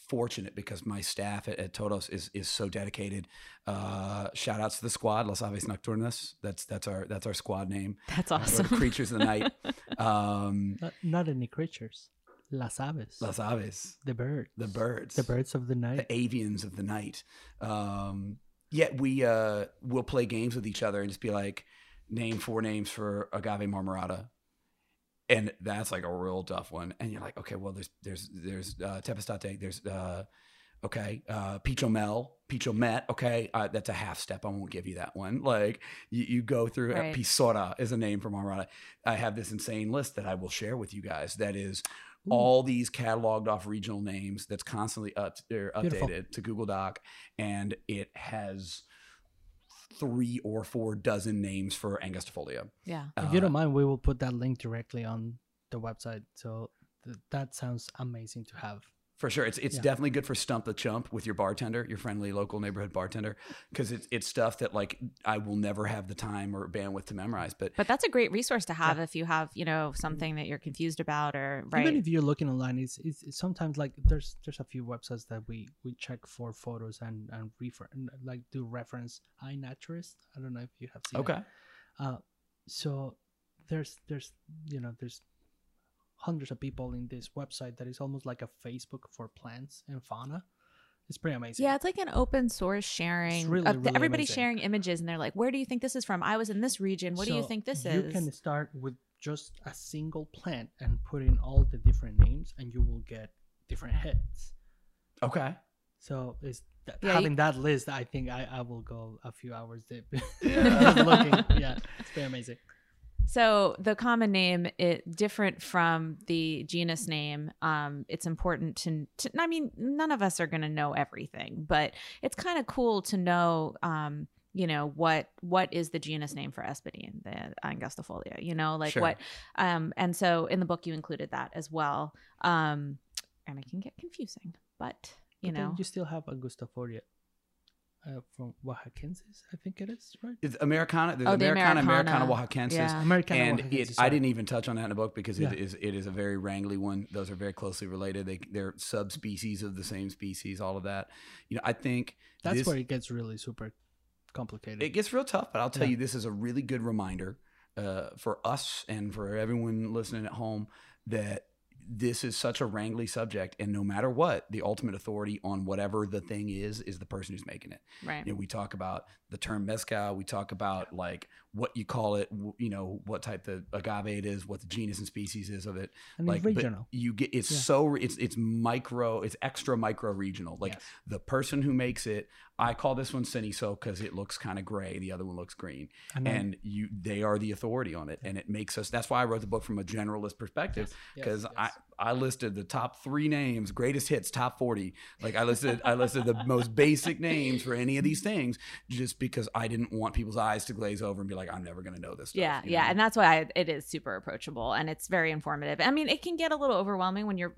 fortunate because my staff at, at Todos is is so dedicated. Uh, shout outs to the squad, Las Aves Nocturnas. That's that's our that's our squad name. that's Uh, awesome the creatures of the night. Um, Not, not any creatures. Las aves. Las Aves, the birds. the birds, The birds of the night. the avians of the night. Um, yet we uh, will play games with each other and just be like, name four names for agave marmorata. And that's like a real tough one. And you're like, okay, well, there's there's there's uh, Tepestate, there's uh, okay, uh, Pichomel, Pichomet. Okay, uh, that's a half step. I won't give you that one. Like you, you go through. Uh, Right. Pisora is a name for marmorata. I have this insane list that I will share with you guys. That is Ooh. all these cataloged off regional names that's constantly up, er, Beautiful. updated to Google Doc, and it has three or four dozen names for Angustifolia. yeah if you Uh, don't mind, we will put that link directly on the website. So th- that sounds amazing to have. For sure, it's it's Yeah. definitely good for stump the chump with your bartender, your friendly local neighborhood bartender, because it's it's stuff that like I will never have the time or bandwidth to memorize. But but that's a great resource to have if you have you know something that you're confused about or right Even if you're looking online, it's, it's, it's sometimes like there's there's a few websites that we we check for photos and and refer and, like do reference iNaturalist. I don't know if you have seen. it. okay, Uh, so there's there's you know there's hundreds of people in this website that is almost like a Facebook for plants and fauna. It's pretty amazing. Yeah, it's like an open source sharing. really, of really everybody's amazing. sharing images, and they're like, "Where do you think this is from? I was in this region. What do you think this you is?" You can start with just a single plant and put in all the different names, and you will get different hits. okay, So is that, Yeah, you- having that list, I think I, I will go a few hours deep. Yeah. looking, yeah, it's very amazing. So the common name, it different from the genus name. Um, it's important to, to. I mean, none of us are going to know everything, but it's kind of cool to know. Um, you know what what is the genus name for espadín the angustifolia you know like Sure. what um and so in the book you included that as well um and it can get confusing but you But know you still have Angustifolia uh, from Oaxacensis, I think it is, right? it's Americana. There's Oh, the Americana, Americana, Americana. Oaxacensis. Yeah. American and Oaxacensis, it, I didn't even touch on that in the book because it Yeah. is it is a very wrangly one. Those are very closely related. They they're subspecies of the same species. All of that. You know, I think That's this, where it gets really super complicated. it gets real tough. But I'll tell Yeah. you, this is a really good reminder uh, for us and for everyone listening at home that this is such a wrangly subject, and no matter what, the ultimate authority on whatever the thing is is the person who's making it. right You know, we talk about the term mezcal. We talk about like what you call it. You know, what type the agave it is, what the genus and species is of it. and like, it's but regional. you get it's Yeah. so it's it's micro. It's extra micro regional. Like Yes. the person who makes it. I call this one Cenizo because it looks kind of gray. The other one looks green, and, you they are the authority on it, and it makes us. That's why I wrote the book from a generalist perspective yes, because yes, I I listed the top three names, greatest hits, top forty. Like I listed, I listed the most basic names for any of these things, just because I didn't want people's eyes to glaze over and be like, I'm never going to know this. Stuff, yeah, you yeah, know? and that's why I, it is super approachable and it's very informative. I mean, it can get a little overwhelming when you're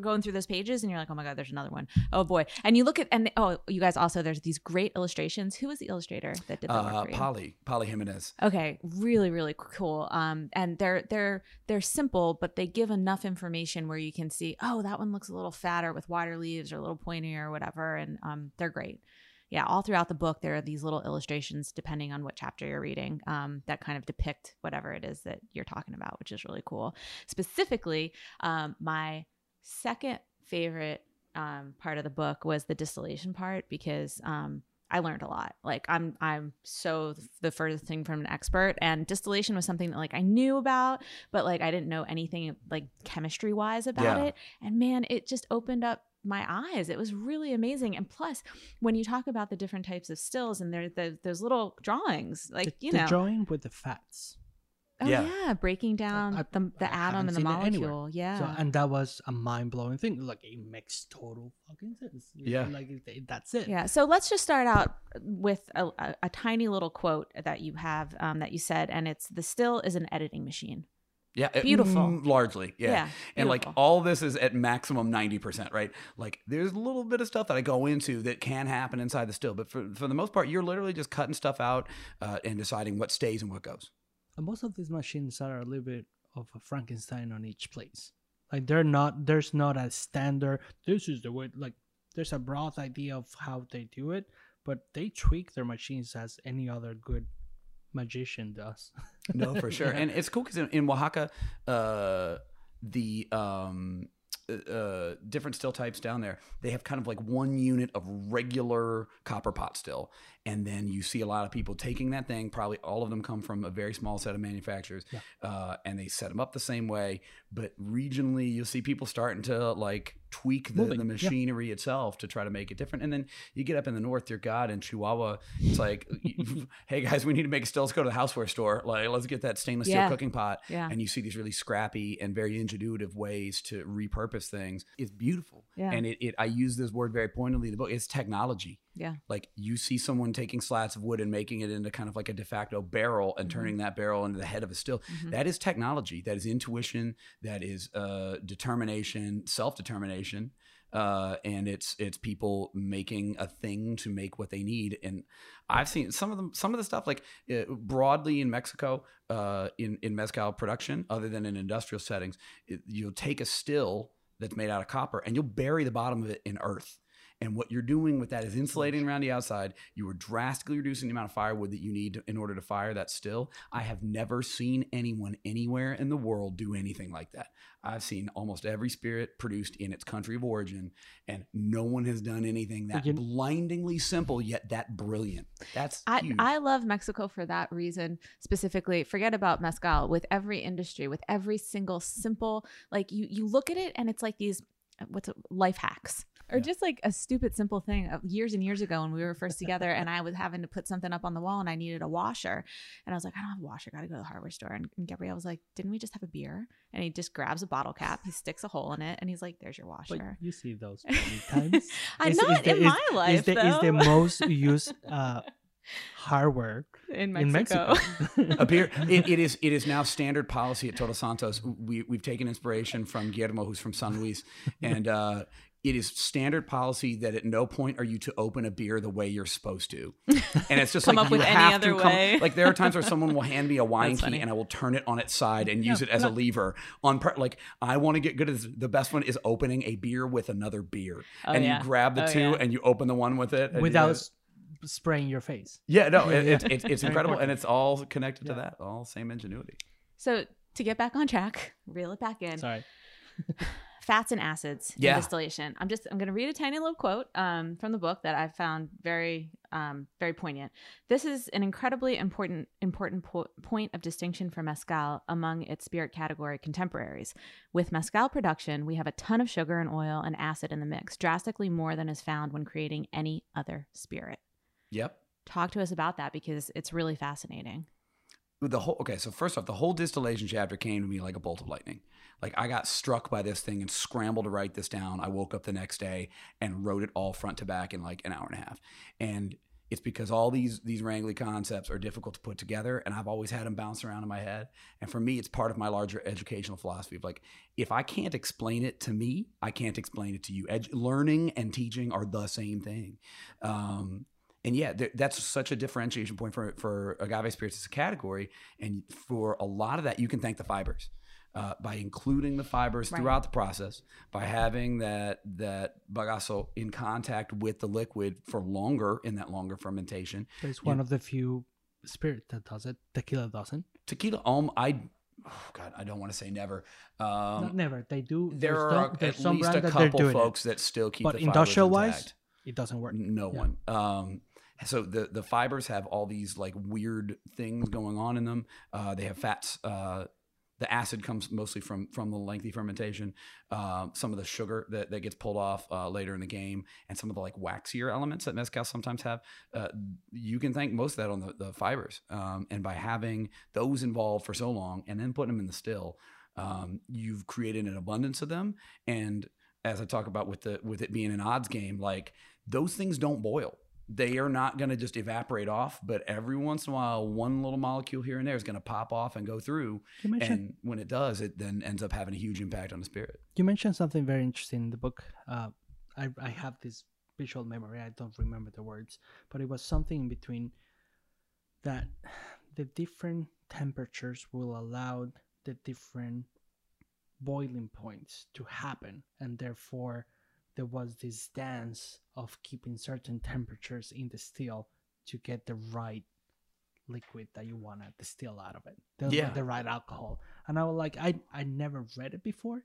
going through those pages and you're like, oh my god, there's another one. Oh boy, and you look at and oh, you guys also there's these great illustrations. Who was the illustrator that did that uh, for you? Polly, Polly Jimenez. Okay, really, really cool. Um, and they're they're they're simple, but they give enough information where you can see, oh, that one looks a little fatter with wider leaves or a little pointier or whatever, and um, they're great. Yeah, all throughout the book, there are these little illustrations, depending on what chapter you're reading, um, that kind of depict whatever it is that you're talking about, which is really cool. Specifically, um, my second favorite um, part of the book was the distillation part because um, I learned a lot. Like I'm I'm so the furthest thing from an expert and distillation was something that like I knew about, but like I didn't know anything like chemistry wise about Yeah. it. And man, it just opened up my eyes. It was really amazing. And plus, when you talk about the different types of stills and there the, those little drawings, like the, you the know, drawing with the fats. Oh Yeah. yeah, breaking down I- the, the I atom and the seen it anywhere. molecule. Yeah. So, and that was a mind blowing thing. Like it makes total fucking sense. Yeah. Like it- it- that's it. Yeah. So let's just start out with a, a, a tiny little quote that you have um, that you said, and it's the still is an editing machine. Yeah, Beautiful. mm, largely, yeah. Yeah, and like all this is at maximum ninety percent, right? Like there's a little bit of stuff that I go into that can happen inside the still, but for for the most part, you're literally just cutting stuff out uh, and deciding what stays and what goes. And most of these machines are a little bit of a Frankenstein on each place. Like they're not. There's not a standard. This is the way. Like there's a broad idea of how they do it, but they tweak their machines as any other good magician does. No, for sure. And it's cool because in, in Oaxaca, uh, the um, uh, uh, different still types down there, they have kind of like one unit of regular copper pot still. And then you see a lot of people taking that thing. Probably all of them come from a very small set of manufacturers, Yeah. uh, and they set them up the same way. But regionally, you'll see people starting to like tweak the, the yeah. machinery itself to try to make it different. And then you get up in the north, dear God, in Chihuahua, it's like, hey guys, we need to make a still. Let's go to the houseware store. Like, let's get that stainless Yeah. steel cooking pot. Yeah. And you see these really scrappy and very ingenuitive ways to repurpose things. It's beautiful. Yeah. And it, it I use this word very pointedly in the book. It's technology. Yeah. Like you see someone taking slats of wood and making it into kind of like a de facto barrel and turning that barrel into the head of a still. Mhm. That is technology. That is intuition. That is uh, determination, self determination, uh, and it's it's people making a thing to make what they need. And I've seen some of them, some of the stuff like uh, broadly in Mexico, uh, in in mezcal production, other than in industrial settings, it, you'll take a still that's made out of copper and you'll bury the bottom of it in earth. And what you're doing with that is insulating around the outside. You are drastically reducing the amount of firewood that you need to- in order to fire that still. I have never seen anyone anywhere in the world do anything like that. I've seen almost every spirit produced in its country of origin, and no one has done anything that You- blindingly simple yet that brilliant. That's I, huge. I love Mexico for that reason specifically. Forget about mezcal with every industry, with every single simple like you you look at it and it's like these what's it, life hacks or Yeah. just like a stupid simple thing years and years ago when we were first together and I was having to put something up on the wall and I needed a washer and I was like I don't have a washer, I got to go to the hardware store and, and Gabrielle was like, didn't we just have a beer? And he just grabs a bottle cap, he sticks a hole in it, and he's like, there's your But washer. you see those many times. I'm Is- not is the- in is- my life Is the, though. is the most used uh, hardware in in Mexico. Mexico. a beer. It, it is it is now standard policy at Todos Santos. We we've taken inspiration from Guillermo, who's from San Luis, and uh, it is standard policy that at no point are you to open a beer the way you're supposed to. And it's just Come like up you with any have other to come. way. Like there are times where someone will hand me a wine That's key funny. and I will turn it on its side and use Yeah, it as a lever. On per- like I want to get good at. The best one is opening a beer with another beer, Oh, and yeah. you grab the Oh, two yeah. and you open the one with it Without you- s- spraying your face. yeah, no, it, Yeah. It's, it's it's Very incredible, and it's all connected to that, all same ingenuity. So to get back on track, reel it back in. Sorry. Fats and acids Yeah. in distillation. I'm just I'm going to read a tiny little quote um, from the book that I found very um, very poignant. This is an incredibly important important po- point of distinction for mezcal among its spirit category contemporaries. With mezcal production, we have a ton of sugar and oil and acid in the mix, drastically more than is found when creating any other spirit. Yep. Talk to us about that because it's really fascinating. The whole okay. So first off, the whole distillation chapter came to me like a bolt of lightning. Like I got struck by this thing and scrambled to write this down. I woke up the next day and wrote it all front to back in like an hour and a half. And it's because all these these wrangly concepts are difficult to put together and i've always had them bounce around in my head and for me it's part of my larger educational philosophy of like if i can't explain it to me i can't explain it to you learning and teaching are the same thing um, and yeah, th- that's such a differentiation point for for agave spirits as a category. And for a lot of that, you can thank the fibers uh, by including the fibers Right. throughout the process, by having that that bagazo in contact with the liquid for longer in that longer fermentation. It's one of the few spirit that does it. Tequila doesn't. Tequila, um, I, oh God, I don't want to say never. Um, Not never. They do. there are some- a- there's at some least a brand that they're couple doing it, folks that still keep but the fibers industrial wise, intact. it doesn't work. No Yeah. one. Um, so the the fibers have all these like weird things going on in them. Uh, they have fats. Uh, the acid comes mostly from from the lengthy fermentation. Um, some of the sugar that, that gets pulled off uh, later in the game, and some of the like waxier elements that mezcal sometimes have. Uh, you can thank most of that on the, the fibers. Um, and by having those involved for so long, and then putting them in the still, um, you've created an abundance of them. And as I talk about with the with it being an odds game, like those things don't boil. They are not going to just evaporate off, but every once in a while, one little molecule here and there is going to pop off and go through. You mentioned And when it does, it then ends up having a huge impact on the spirit. you mentioned something very interesting in the book. Uh, I I have this visual memory. I don't remember the words, but it was something in between that the different temperatures will allow the different boiling points to happen, and therefore there was this dance of keeping certain temperatures in the still to get the right liquid that you want to distill out of it, the, Yeah. the right alcohol. And I was like, I I never read it before,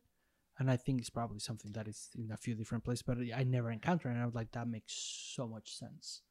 and I think it's probably something that is in a few different places, but I never encountered. it, And I was like, that makes so much sense.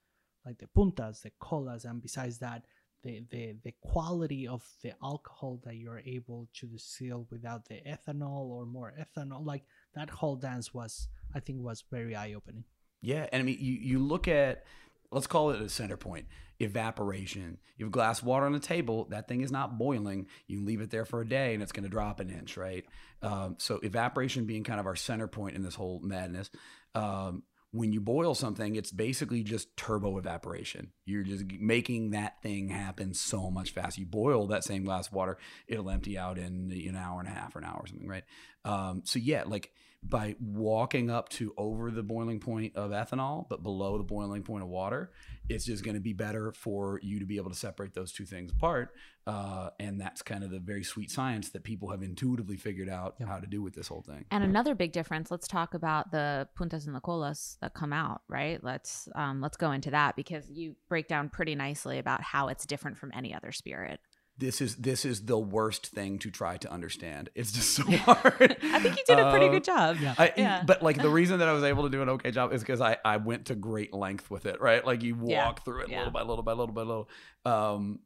Like the puntas, the colas, and besides that, the the the quality of the alcohol that you're able to distill without the ethanol or more ethanol, like that whole dance was, I think, was very eye opening. Yeah, and I mean, you you look at let's call it a center point evaporation. You have glass water on the table. That thing is not boiling. You leave it there for a day, and it's going to drop an inch, right? Um, so evaporation being kind of our center point in this whole madness. Um, when you boil something, it's basically just turbo evaporation. You're just making that thing happen so much faster. You boil that same glass water, it'll empty out in an hour and a half or an hour or something, right? Um, so yeah, like by walking up to over the boiling point of ethanol, but below the boiling point of water, it's just going to be better for you to be able to separate those two things apart. Uh, and that's kind of the very sweet science that people have intuitively figured out Yeah. how to do with this whole thing. And another big difference. Let's talk about the puntas and the colas that come out. Right. Let's um, let's go into that because you break down pretty nicely about how it's different from any other spirit. This is this is the worst thing to try to understand. It's just so hard. I think you did a pretty Um, good job. yeah. I, Yeah. But like the reason that I was able to do an okay job is because I, I went to great length with it, right? Like you walk Yeah. through it Yeah. little by little by little by little. Um,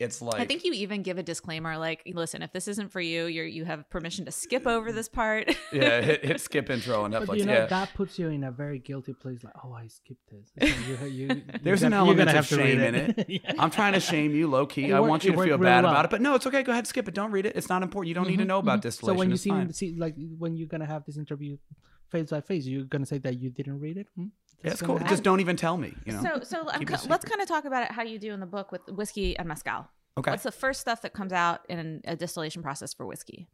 it's like I think you even give a disclaimer like, listen, if this isn't for you, you're you have permission to skip over this part. yeah, hit, hit skip intro on Netflix. But you know yeah, that puts you in a very guilty place. Like, oh, I skipped this. So you, you, you, There's an you're element of have to read shame in Yeah. I'm trying to shame you low key. It I worked- want you to feel really bad well. about it, but no, it's okay. Go ahead, skip it. Don't read it. It's not important. You don't need to Mhm, know about mhm. distillation. So when you see, see, like when you're gonna have this interview face by face, you're gonna say that you didn't read it. Hmm? Yeah, That's it's cool. gonna Just don't even tell me. You know. So so I'm Keep co- let's kind of talk about it how you do in the book with whiskey and mezcal. okay. What's the first stuff that comes out in a distillation process for whiskey?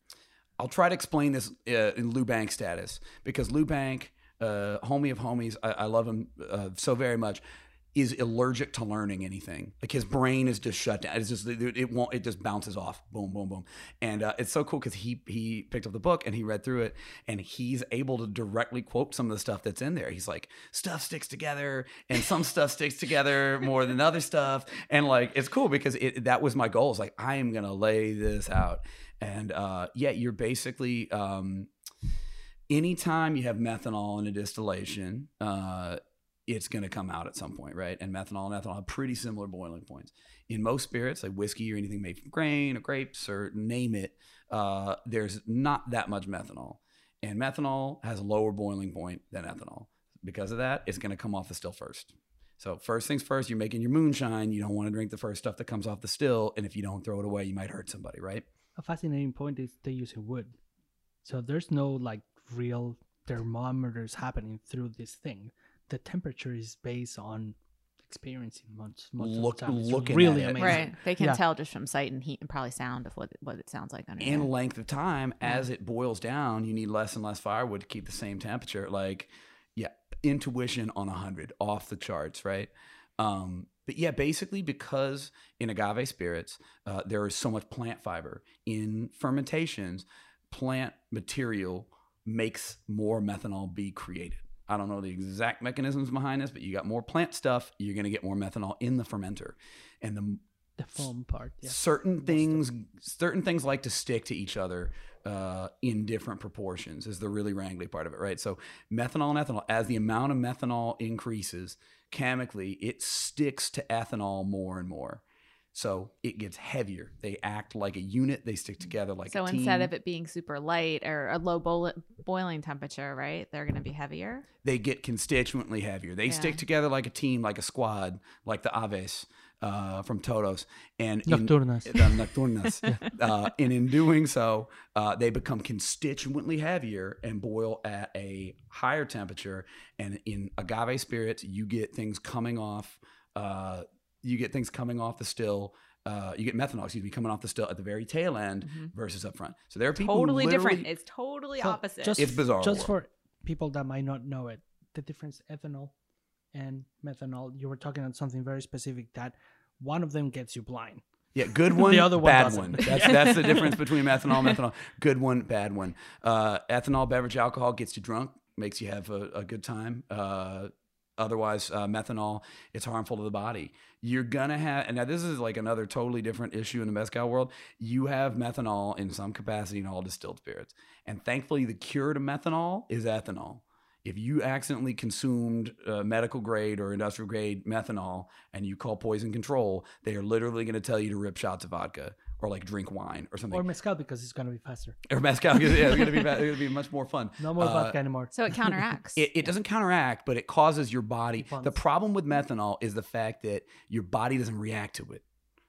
I'll try to explain this uh, in Lou Bank status because Lou Bank, uh, homie of homies, I, I love him uh, so very much, is allergic to learning anything. Like his brain is just shut down. It's just it, won't. It just bounces off. Boom, boom, boom. And uh, it's so cool because he he picked up the book and he read through it and he's able to directly quote some of the stuff that's in there. He's like, stuff sticks together and some stuff sticks together more than other stuff. And like it's cool because it that was my goal. It's like I am gonna lay this out. And uh, yeah, you're basically um, anytime you have methanol in a distillation, uh, it's going to come out at some point, right? And methanol and ethanol have pretty similar boiling points. In most spirits, like whiskey or anything made from grain or grapes or name it, uh, there's not that much methanol. And methanol has a lower boiling point than ethanol. Because of that, it's going to come off the still first. So first things first, you're making your moonshine. You don't want to drink the first stuff that comes off the still, and if you don't throw it away, you might hurt somebody, right? A fascinating point is they using wood, so there's no like real thermometers happening through this thing. The temperature is based on experiencing most, most Look- of the time. Looking really at it. amazing. Right. They can Yeah. tell just from sight and heat and probably sound of what what it sounds like under and there. length of time as it boils down you need less and less firewood to keep the same temperature like yeah intuition on 100 off the charts right um but yeah basically because in agave spirits uh, there is so much plant fiber in fermentations plant material makes more methanol be created i don't know the exact mechanisms behind this but you got more plant stuff you're going to get more methanol in the fermenter and the The foam part. Yeah. certain things certain things like to stick to each other uh, in different proportions is the really wrangly part of it right so methanol and ethanol as the amount of methanol increases chemically it sticks to ethanol more and more so it gets heavier they act like a unit they stick together like so a team. instead of it being super light or a low bol- boiling temperature, right? They're going to be heavier. they get constituently heavier. They stick together like a team, like a squad, like the Aves uh, from Todos. And in- Nocturnas. the Nocturnas. uh, and in doing so, uh, they become constituently heavier and boil at a higher temperature. And in agave spirits, you get things coming off. You get things coming off the still. Uh, you get methanol, excuse me, coming off the still at the very tail end versus up front. So there are people Totally different. It's totally So opposite. Just, It's bizarre Just world. for people that might not know it, the difference ethanol and methanol. You were talking on something very specific that one of them gets you blind. Yeah, good one, the other one bad doesn't. one. That's that's the difference between methanol and methanol. Good one, bad one. Uh, ethanol beverage alcohol gets you drunk, makes you have a, a good time. Uh, otherwise, uh, methanol it's harmful to the body. You're gonna have, and now this is like another totally different issue in the mezcal world. You have methanol in some capacity in all distilled spirits, and thankfully, the cure to methanol is ethanol if you accidentally consumed uh, medical grade or industrial grade methanol and you call poison control, they are literally going to tell you to rip shots of vodka or like drink wine or something. Or mezcal because it's going to be faster. Or, mezcal. 'cause, Yeah, it's going to be it's going to be much more fun. No more Uh, vodka anymore. so it counteracts. It, it doesn't counteract, but it causes your body. The problem with methanol is the fact that your body doesn't react to it.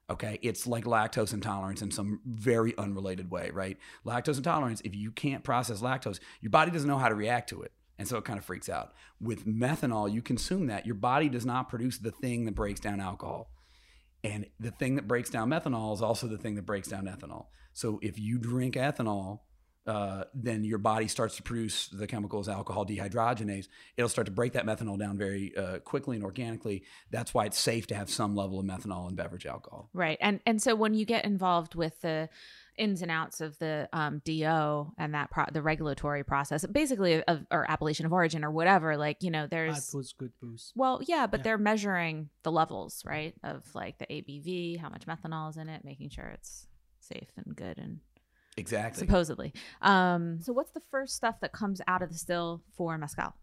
Okay, it's like lactose intolerance in some very unrelated way, right? Lactose intolerance, if you can't process lactose, your body doesn't know how to react to it. And so it kind of freaks out. With methanol, you consume that. Your body does not produce the thing that breaks down alcohol. And the thing that breaks down methanol is also the thing that breaks down ethanol. So if you drink ethanol, uh, then your body starts to produce the chemicals alcohol dehydrogenase. It'll start to break that methanol down very uh, quickly and organically. That's why it's safe to have some level of methanol in beverage alcohol. Right. And and so when you get involved with the ins and outs of the um, DO and that pro- the regulatory process, basically of or appellation of origin or whatever, like you know, there's booze, good booze. well, yeah, but Yeah. they're measuring the levels, right, of like the ABV, how much methanol is in it, making sure it's safe and good and Exactly. supposedly. Um, so what's the first stuff that comes out of the still for mezcal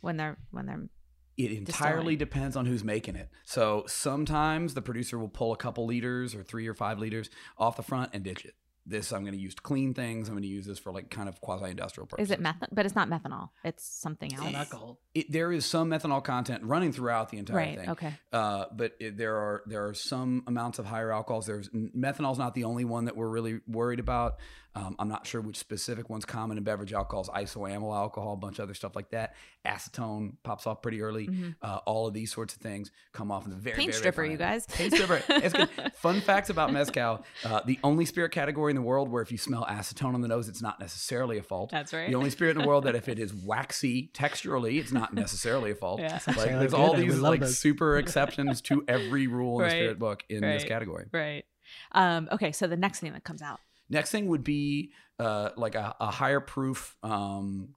when they're when they're It entirely distilling. depends on who's making it. So sometimes the producer will pull a couple liters or three or five liters off the front and ditch it. This I'm going to use to clean things. I'm going to use this for like kind of quasi industrial purposes. is it meth? But it's not methanol. It's something It's else. not alcohol. It, there is some methanol content running throughout the entire Right. thing. Okay. Uh, but it, there are there are some amounts of higher alcohols. There's methanol's not the only one that we're really worried about. Um, I'm not sure which specific one's common in beverage alcohols. Isoamyl alcohol, a bunch of other stuff like that. Acetone pops off pretty early. Mhm. Uh, all of these sorts of things come off in the very Paint very, stripper, very you guys. Paint stripper. It's good. Fun facts about mezcal: uh, the only spirit category in the world where if you smell acetone on the nose, it's not necessarily a fault. That's right. The only spirit in the world that if it is waxy texturally, it's not necessarily a fault. Yeah. Like there's all these like those. super exceptions to every rule in Right. the spirit book in this category. Right. Um, okay. So the next thing that comes out. Next thing would be uh, like a, a higher proof, um,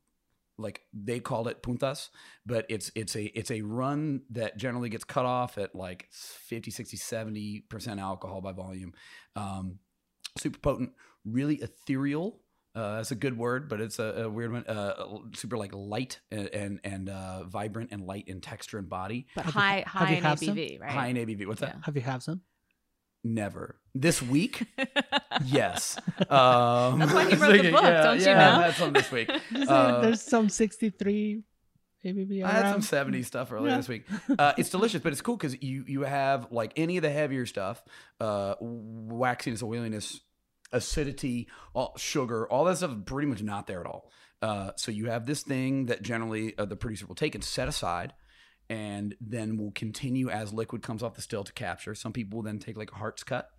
like they call it puntas, but it's it's a it's a run that generally gets cut off at like 50, 60, 70 percent alcohol by volume. Um, super potent, really ethereal. Uh, that's a good word, but it's a, a weird one. Uh, super like light and and, and uh, vibrant and light in texture and body. But Have high have high in had some? ABV, right? High in ABV. What's that? Have you have some? Never. This week, yes. Um, That's why he wrote the book, don't you yeah, know? I've had some this week. There's, Uh, there's some 63 ABV I had some 70 stuff earlier Yeah. this week. Uh, it's delicious, but it's cool because you you have like any of the heavier stuff, uh, waxiness, oiliness, acidity, all, sugar, all that stuff is pretty much not there at all. Uh, so you have this thing that generally uh, the producer will take and set aside, and then will continue as liquid comes off the still to capture. Some people will then take like a heart's cut.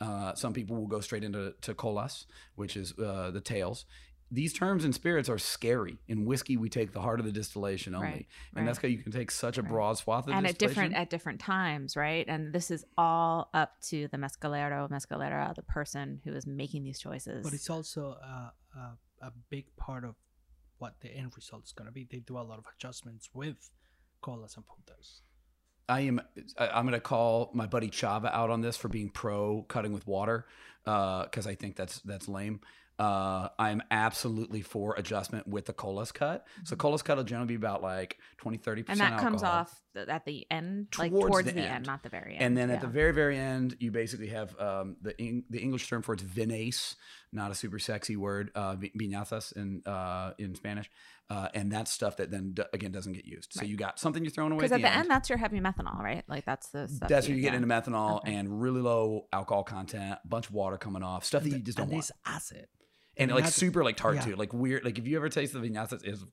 Uh, some people will go straight into to colas, which is uh, the tails. These terms in spirits are scary. In whiskey, we take the heart of the distillation only, Right, and that's right. how you can take such a Right. broad swath of and at different at different times, right? And this is all up to the mezcalero, mezcalera, the person who is making these choices. But it's also uh, uh, a big part of what the end result is going to be. They do a lot of adjustments with colas and puntas. I am. I- I'm going to call my buddy Chava out on this for being pro cutting with water, because I think that's that's lame. Uh, I'm absolutely for adjustment with the colas cut. So colas cut will generally be about like 20, 30 Mm-hmm. and percent that comes off at the end, like Towards towards the the, end. end. not the very end. And then at the very, very end, you basically have um, the Eng- the English term for it's vinasse, not a super sexy word, uh, vi- viñazas in uh, in Spanish, uh, and that's stuff that then d- again doesn't get used. So you got something you're throwing away because at the end, that's your heavy methanol, right? Like that's the stuff. That's where you get into methanol Okay. and really low alcohol content, a bunch of water coming off, stuff that you just don't want, acid. and like that's- super like tart yeah. too, like weird. Like if you ever taste the viñasas, it's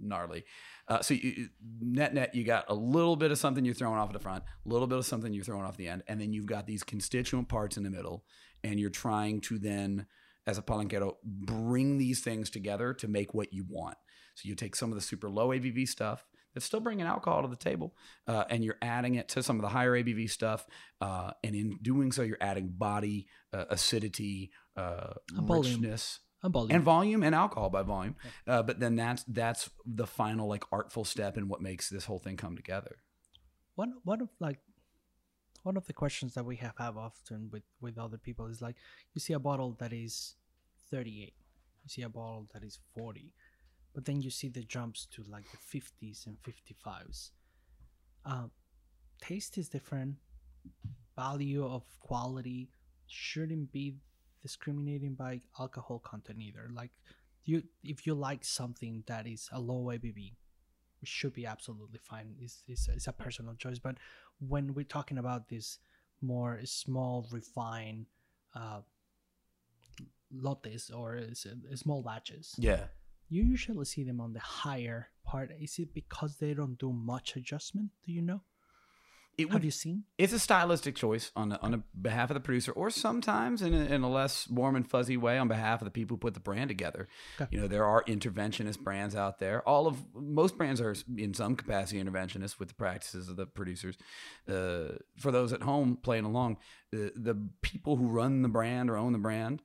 gnarly. Uh, so you, net net, you got a little bit of something you're throwing off at the front, a little bit of something you're throwing off the end, and then you've got these constituent parts in the middle, and you're trying to then, as a palanquero, bring these things together to make what you want. So you take some of the super low ABV stuff that's still bringing alcohol to the table, uh, and you're adding it to some of the higher ABV stuff, uh, and in doing so, you're adding body, uh, acidity, uh, And volume. richness And volume. and volume and alcohol by volume. Uh, but then that's that's the final like artful step in what makes this whole thing come together. one one of like one of the questions that we have have often with with other people is like you see a bottle that is 38 you see a bottle that is 40 but then you see the jumps to like the 50s and 55s um, taste is different value of quality shouldn't be discriminating by alcohol content either like you if you like something that is a low abv it should be absolutely fine. It's, it's, it's a personal choice. But when we're talking about this more small, refined uh, lotes or is- small batches, Yeah. You usually see them on the higher part. Is it because they don't do much adjustment? Do you know? It Have would, you seen? it's a stylistic choice on the, on the behalf of the producer, or sometimes in a, in a less warm and fuzzy way on behalf of the people who put the brand together. Okay. You know, there are interventionist brands out there. All of most brands are in some capacity interventionist with the practices of the producers. Uh, for those at home playing along, the, the people who run the brand or own the brand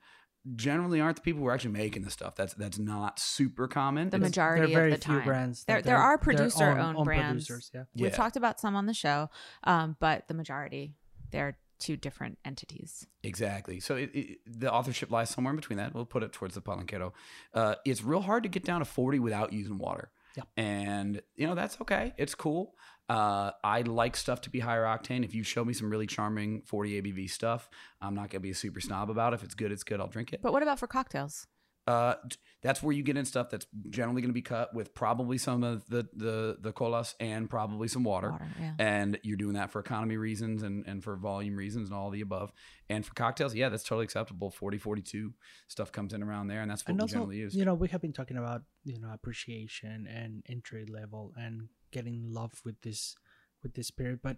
generally aren't the people who are actually making the stuff. That's that's not super common. The It's- majority there very of the few time. brands. There, there they're- are they're producer-owned own brands. Producers, yeah. Yeah. We've talked about some on the show, um, but the majority they're two different entities. Exactly. So it, it, the authorship lies somewhere in between that. We'll put it towards the palanquero. Uh, it's real hard to get down to 40 without using water. Yeah. And, you know, that's okay. It's cool. Uh, I like stuff to be higher octane. If you show me some really charming 40 ABV stuff, I'm not going to be a super snob about it. If it's good, it's good. I'll drink it. But what about for cocktails? Uh, that's where you get in stuff that's generally going to be cut with probably some of the, the, the colas and probably some water Water, yeah. and you're doing that for economy reasons and, and for volume reasons and all the above and for cocktails yeah that's totally acceptable 40 42 stuff comes in around there and that's what and we also, generally use you know, we have been talking about you know appreciation and entry level and getting in love with this with this spirit, but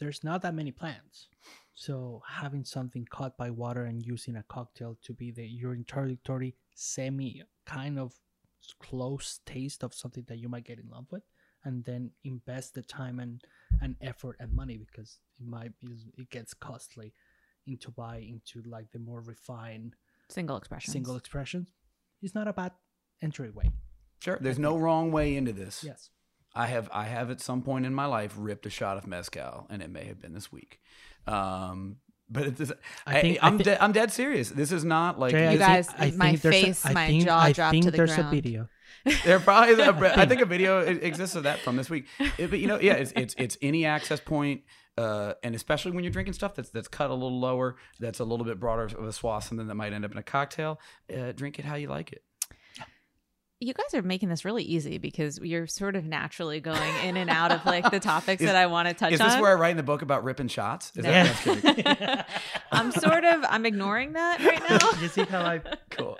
there's not that many plants. So having something caught by water and using a cocktail to be the your introductory semi kind of close taste of something that you might get in love with, and then invest the time and and effort and money because it might be it gets costly into buy into like the more refined Single expressions. single expressions is not a bad entryway. sure there's no wrong way into this Yes. I have i have at some point in my life ripped a shot of mezcal and it may have been this week um but it's I I think- I am thi- dead I'm dead serious. This is not like Jay, You this- guys- think, I my think face, a, I my think, jaw I dropped think to the there's a video. There probably is a, I think a video exists of that from this week. It- but you know, yeah, it's it's it's any access point, uh, and especially when you're drinking stuff that's that's cut a little lower, that's a little bit broader of a swath, something that might end up in a cocktail. Uh, drink it how you like it. You guys are making this really easy because you're sort of naturally going in and out of like the topics Is- that I want to touch Is on. this where I write in the book about ripping shots? Is No. that what that's kidding? I'm sort of I'm ignoring that right now. you see how I cool?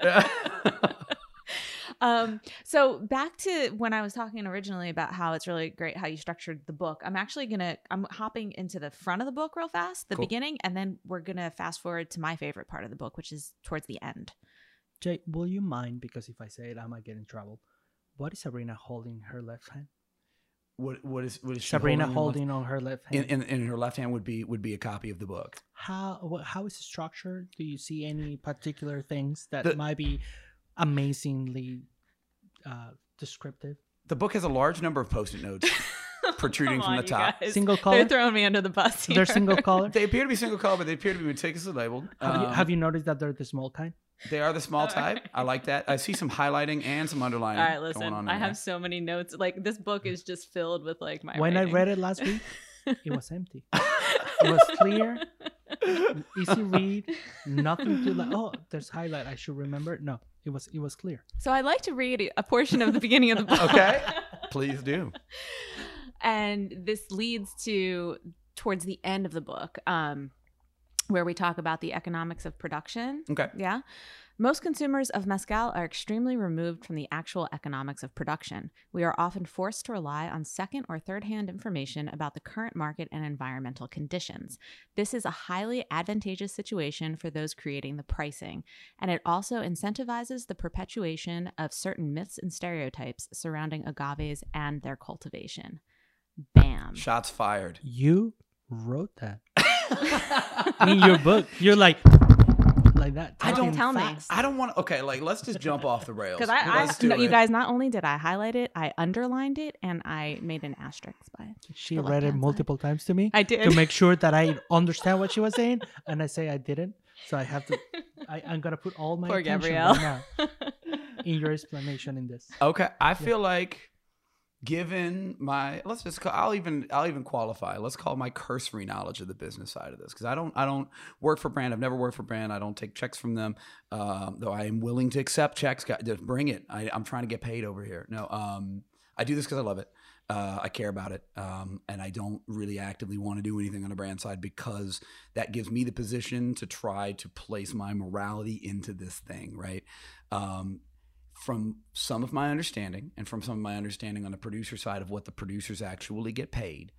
um so back to when i was talking originally about how it's really great how you structured the book i'm actually gonna i'm hopping into the front of the book real fast the Cool. beginning and then we're gonna fast forward to my favorite part of the book which is towards the end Jay, will you mind? Because if I say it, I might get in trouble. What is Sabrina holding in her left hand? what what is what is she Sabrina in one- holding on her left hand. in, in in her left hand would be would be a copy of the book. how wha- how is it structured? Do you see any particular things that The- might be amazingly uh, descriptive? The book has a large number of post-it notes protruding Come from on, the top. Single color. they're throwing me under the bus here. They're single color. They appear to be single color, but they appear to be meticulously labeled. Have, you, Um, have you noticed that they're the small kind? They are the small type. okay. I like that. I see some highlighting and some underlining. all right going listen on i in have so many notes like this book is just filled with like my when I read it last week, it was empty. It was clear, easy read, nothing to like. Oh, there's highlight. I should remember. No, it was it was clear. so i'd like to read a portion of the beginning of the book Okay. Please do. and this leads to towards the end of the book um where we talk about the economics of production Okay. yeah most consumers of mezcal are extremely removed from the actual economics of production. We are often forced to rely on second or third hand information about the current market and environmental conditions. This is a highly advantageous situation for those creating the pricing, and it also incentivizes the perpetuation of certain myths and stereotypes surrounding agaves and their cultivation. Bam. Shots fired. You wrote that in your book. You're like like that. I don't- Tell me. I don't want. Okay, like let's just jump off the rails. Because I, I Let's no, you guys, not only did I highlight it, I underlined it and I made an asterisk by it. She read it left-hand side. multiple times to me I did. to make sure that I understand what she was saying, and I say I didn't. So I have to. I, I'm gonna put all my Poor attention Gabriel. right now in your explanation in this. Okay, I feel like given my let's just call, I'll even I'll even qualify. Let's call my cursory knowledge of the business side of this because I don't I don't work for brand. I've never worked for brand. I don't take checks from them. Um, though I am willing to accept checks. Just bring it. I, I'm trying to get paid over here. No, um, I do this because I love it. Uh, I care about it, um, and I don't really actively want to do anything on the brand side because that gives me the position to try to place my morality into this thing, right? Um, from some of my understanding and from some of my understanding on the producer side of what the producers actually get paid,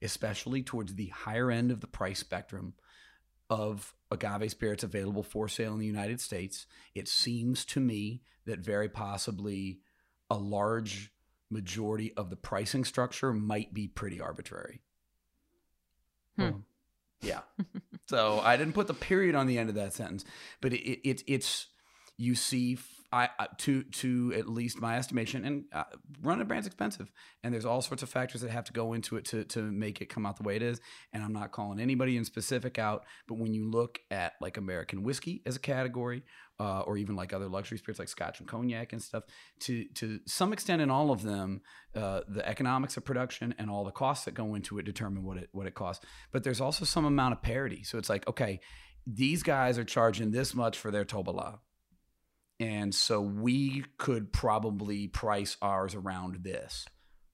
especially towards the higher end of the price spectrum of agave spirits available for sale in the United States, it seems to me that very possibly a large majority of the pricing structure might be pretty arbitrary. Hmm. Boom. Yeah. so I didn't put the period on the end of that sentence, but it, it, it's you see I, to to at least my estimation and uh, running a brand's expensive and there's all sorts of factors that have to go into it to to make it come out the way it is and I'm not calling anybody in specific out but when you look at like American whiskey as a category uh, or even like other luxury spirits like Scotch and cognac and stuff to to some extent in all of them uh, the economics of production and all the costs that go into it determine what it what it costs. But there's also some amount of parity. So it's like okay these guys are charging this much for their tobala and so we could probably price ours around this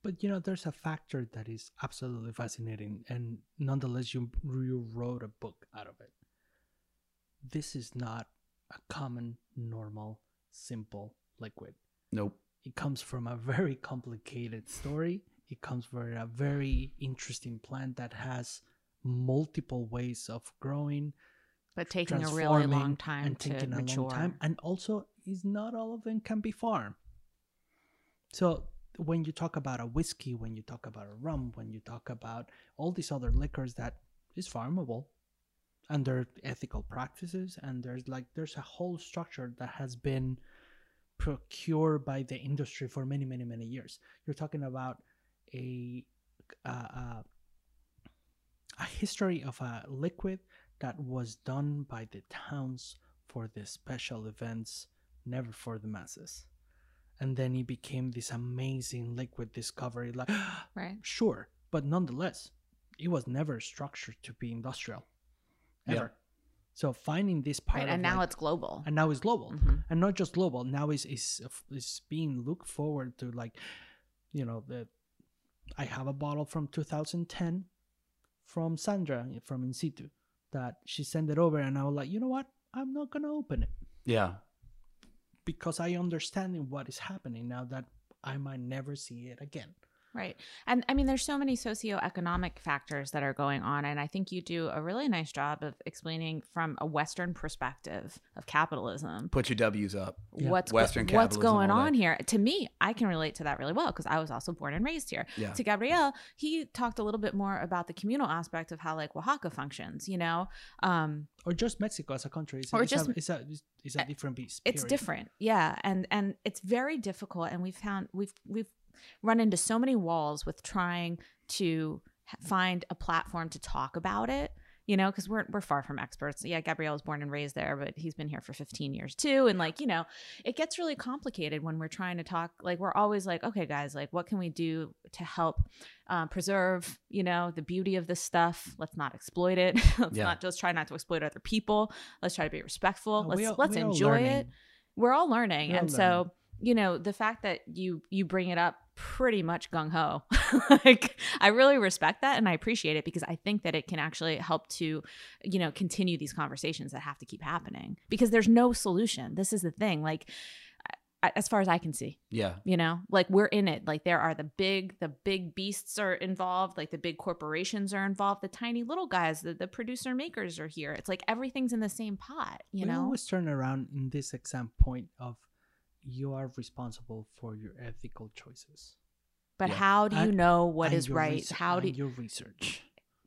But you know, there's a factor that is absolutely fascinating, and nonetheless, you you wrote a book out of it. This is not a common, normal, simple liquid. nope It comes from a very complicated story. It comes from a very interesting plant that has multiple ways of growing, but taking a really long time and to taking a mature. long time. And also, is not all of them can be farmed. So when you talk about a whiskey, when you talk about a rum, when you talk about all these other liquors that is farmable under ethical practices, and there's like there's a whole structure that has been procured by the industry for many, many, many years. You're talking about a a history of a liquid that was done by the towns for the special events, never for the masses. And then he became this amazing liquid discovery. Like, right? sure, but nonetheless, it was never structured to be industrial, Yeah. ever. So finding this part, Right. of And now like- it's global. and now it's global, Mhm. and not just global. Now is is is being looked forward to like, you know, the. I have a bottle from 2010, from Sandra from In Situ, that she sent it over, and I was like, you know what, I'm not gonna open it Yeah. Because I understand what is happening now that I might never see it again. Right. And I mean, there's so many socioeconomic factors that are going on. And I think you do a really nice job of explaining from a Western perspective of capitalism. Put your W's up. Yeah. What's, Western what's capitalism, going all that. on here? To me, I can relate to that really well because I was also born and raised here. Yeah. To Gabriel, he talked a little bit more about the communal aspect of how like Oaxaca functions, you know? Um, or just Mexico as a country. It's, Or it's just- a, it's a it's a different beast. it's different yeah and and it's very difficult and we've found we've we've run into so many walls with trying to find a platform to talk about it you know because we're, we're far from experts. Yeah gabriel was born and raised there but he's been here for 15 years too and like you know it gets really complicated when we're trying to talk like we're always like okay guys like what can we do to help uh, preserve you know the beauty of this stuff? Let's not exploit it. Let's Yeah. not just try not to exploit other people. Let's try to be respectful. Uh, let's all- let's enjoy it. we're all learning We're all and so learning. You know the fact that you you bring it up pretty much gung-ho. Like i really respect that and i appreciate it because i think that it can actually help to you know continue these conversations that have to keep happening because there's no solution. This is the thing like as far as i can see Yeah. you know like we're in it. Like there are the big the big beasts are involved like the big corporations are involved the tiny little guys the, the producer makers are here. It's like everything's in the same pot you we know? always turn around in this exam point of you are responsible for your ethical choices. but Yeah. how do you And- know what and is your right research- how do and your research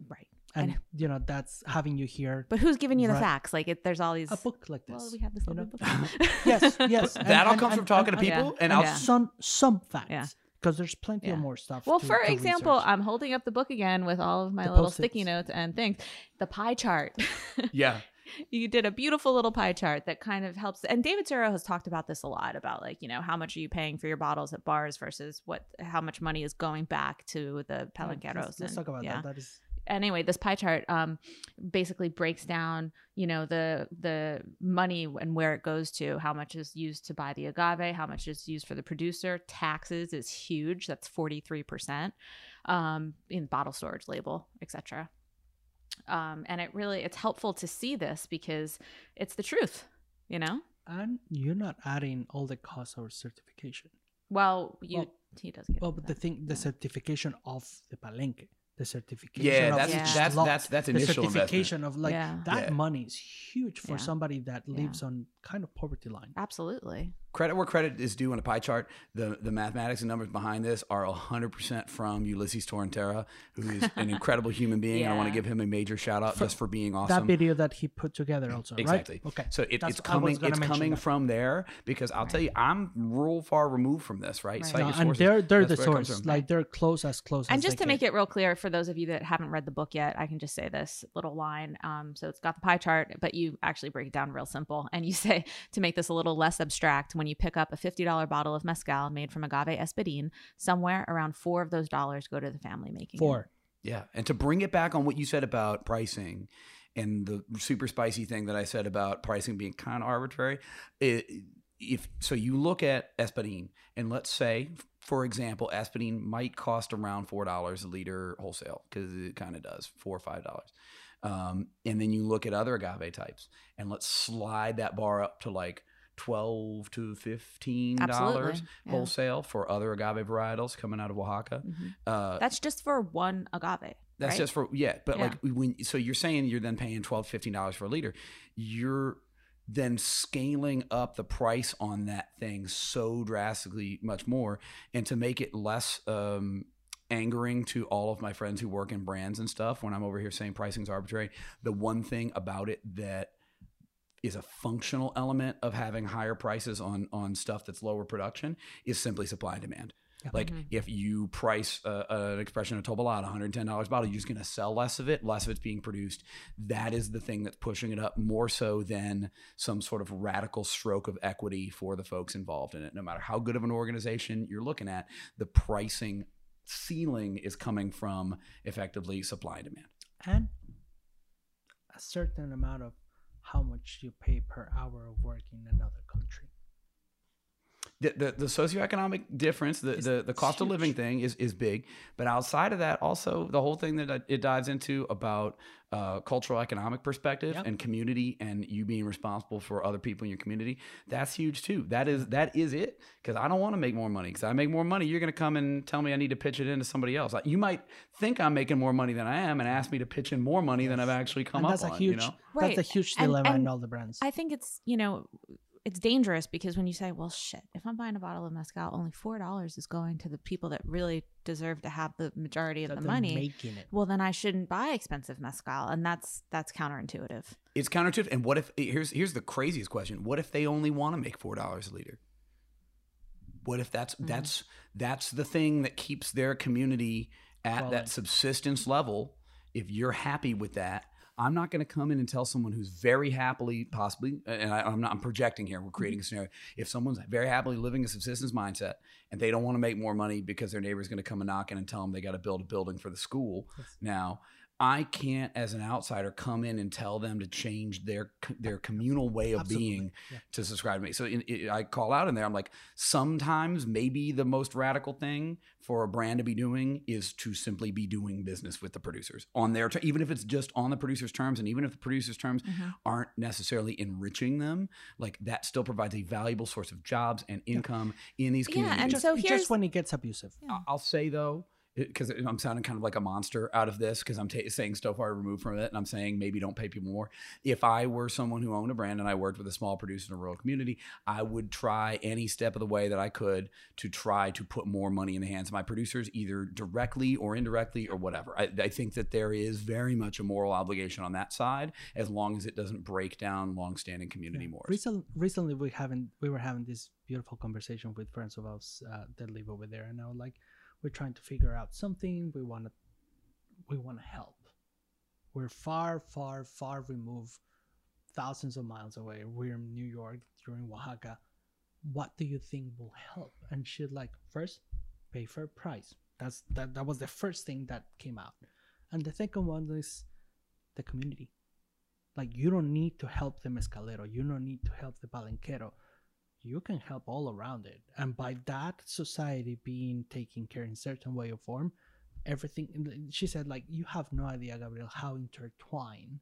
right and And- you know that's having you here but who's giving you the facts like it, there's all these a book like this. well we have this little book yes, yes. and- that all and- comes from and- talking to people, Yeah. and And I'll yeah. some some facts Yeah. because there's plenty Yeah. of more stuff. Well, to- for to example, research. I'm holding up the book again with all of my The little Post-its. sticky notes and things. The pie chart. yeah. You did a beautiful little pie chart that kind of helps. And David Suro has talked about this a lot about like, you know, how much are you paying for your bottles at bars versus what, how much money is going back to the Yeah, palenqueros. Let's, let's talk about yeah. that. That is anyway this pie chart um basically breaks down you know the the money and where it goes to how much is used to buy the agave how much is used for the producer taxes is huge that's 43% um in bottle storage label etc um and it really it's helpful to see this because it's the truth you know and you're not adding all the costs or certification. well you Well- he does get Well, into but the thing, the Yeah. certification of the palenque, the certification. Yeah, of that's Yeah. that's lot, that's that's the initial investment. certification of like Yeah. that Yeah. money is huge for Yeah. somebody that Yeah. lives on kind of poverty line. absolutely Credit where credit is due on a pie chart. The the mathematics and numbers behind this are 100% from Ulises Torrentera, who is an incredible human being. and I want to give him a major shout out For- just for being awesome. That video that he put together also, Exactly. right? Okay. So it, it's coming. It's coming that. from there because I'll tell you, I'm real far removed from this, right? Right. Cite No, and sources. they're they're the That's where it comes source. Like they're close as close and as just they to make get. it real clear for those of you that haven't read the book yet i can just say this little line um, so it's got the pie chart but you actually break it down real simple and you say to make this a little less abstract when you pick up a $50 bottle of mezcal made from agave espadin somewhere around four of those dollars go to the family making it. four. Yeah, and to bring it back on what you said about pricing and the super spicy thing that I said about pricing being kind of arbitrary, it, if so, you look at Espadin, and let's say, for example, Espadin might cost around four dollars a liter wholesale because it kind of does four or five dollars. Um, and then you look at other agave types, and let's slide that bar up to like twelve to fifteen dollars yeah. wholesale for other agave varietals coming out of Oaxaca. Mhm. Uh, that's just for one agave that's right? just for yeah, but Yeah. like when so you're saying you're then paying 12 15 dollars for a liter. You're then scaling up the price on that thing so drastically much more and to make it less um angering to all of my friends who work in brands and stuff when I'm over here saying pricing's arbitrary, the one thing about it that is a functional element of having higher prices on on stuff that's lower production is simply supply and demand. Like Mhm. if you price uh, an expression of Tobalata, $110 a bottle, you're just going to sell less of it, less of it's being produced. That is the thing that's pushing it up more so than some sort of radical stroke of equity for the folks involved in it. No matter how good of an organization you're looking at, the pricing ceiling is coming from effectively supply and demand. and a certain amount of how much you pay per hour of work in another country. The, the, the socioeconomic difference, the, It's- the, the it's cost of living thing is, is big. But outside of that, also the whole thing that it dives into about uh, cultural economic perspective Yep. and community and you being responsible for other people in your community, that's huge too. That is that is it. Because I don't want to make more money. Because I make more money, you're going to come and tell me I need to pitch it into somebody else. Like, You might think I'm making more money than I am and ask me to pitch in more money than I've actually come and up that's a on. huge you know? Right. that's a huge And- dilemma in and all the brands. I think it's, you know, it's dangerous because when you say, well, shit, if I'm buying a bottle of mezcal, only $4 is going to the people that really deserve to have the majority of the money. making it. well, then I shouldn't buy expensive mezcal. And that's, that's counterintuitive. It's counterintuitive. And what if here's here's the craziest question: What if they only want to make four dollars a liter? What if that's Mhm. that's that's the thing that keeps their community at Quality. that subsistence level? If you're happy with that, I'm not going to come in and tell someone who's very happily, possibly, and I, I'm not. I'm projecting here. We're creating a mm-hmm. scenario. If someone's very happily living a subsistence mindset and they don't want to make more money because their neighbor's going to come and knock in and tell them they got to build a building for the school, Yes. now I can't, as an outsider, come in and tell them to change their their communal way of Absolutely. being Yeah. to subscribe to me. So in, it, I call out in there. I'm like, sometimes maybe the most radical thing for a brand to be doing is to simply be doing business with the producers on their, ter- even if it's just on the producers' terms, and even if the producers' terms mm-hmm. aren't necessarily enriching them, like that still provides a valuable source of jobs and income in these communities. Yeah, communities. and just, so here's- just when it gets abusive. Yeah. I'll say though, because I'm sounding kind of like a monster out of this because I'm ta saying so far removed from it, and I'm saying maybe don't pay people more. If I were someone who owned a brand and I worked with a small producer in a rural community, I would try any step of the way that I could to try to put more money in the hands of my producers, either directly or indirectly or whatever. I, I think that there is very much a moral obligation on that side, as long as it doesn't break down longstanding community mores. Recently, recently we haven't we were having this beautiful conversation with friends of ours uh, that live over there, and I was like, we're trying to figure out something. We want to we want to help. We're far, far, far removed, thousands of miles away. We're in New York, in Oaxaca. What do you think will help? And she's like, first, pay fair price. That's that. That was the first thing that came out, and the second one is the community. Like you don't need to help the mezcalero. You don't need to help the palenquero. You can help all around it. And by that society being taken care in certain way or form, everything she said like you have no idea, Gabriel, how intertwined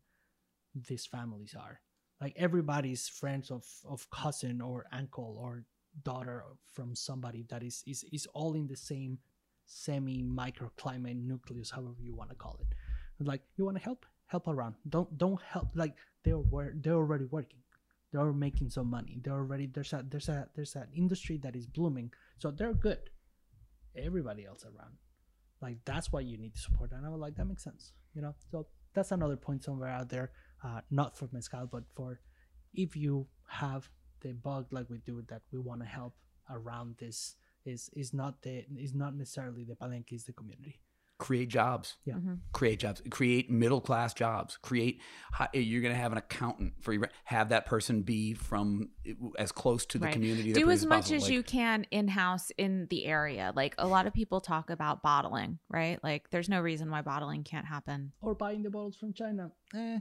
these families are. Like everybody's friends of, of cousin or uncle or daughter from somebody that is, is is all in the same semi microclimate nucleus, however you want to call it. Like you want to help, help around. Don't don't help. Like they're they're already working. They're making some money. They're already there's a there's a there's an industry that is blooming. So they're good. Everybody else around, like that's why you need to support. And I was like, that makes sense. You know. So that's another point somewhere out there. Uh, not for mezcal, but for if you have the bug like we do that we want to help around this is is not the is not necessarily the palenque is the community create jobs. Yeah. Mhm. Create jobs. Create middle class jobs. Create. hi- You're going to have an accountant for your. Have that person be from as close to the Right. community. do as produces much possible. as Like, you can in house in the area. Like a lot of people talk about bottling, right? Like there's no reason why bottling can't happen. or buying the bottles from china eh,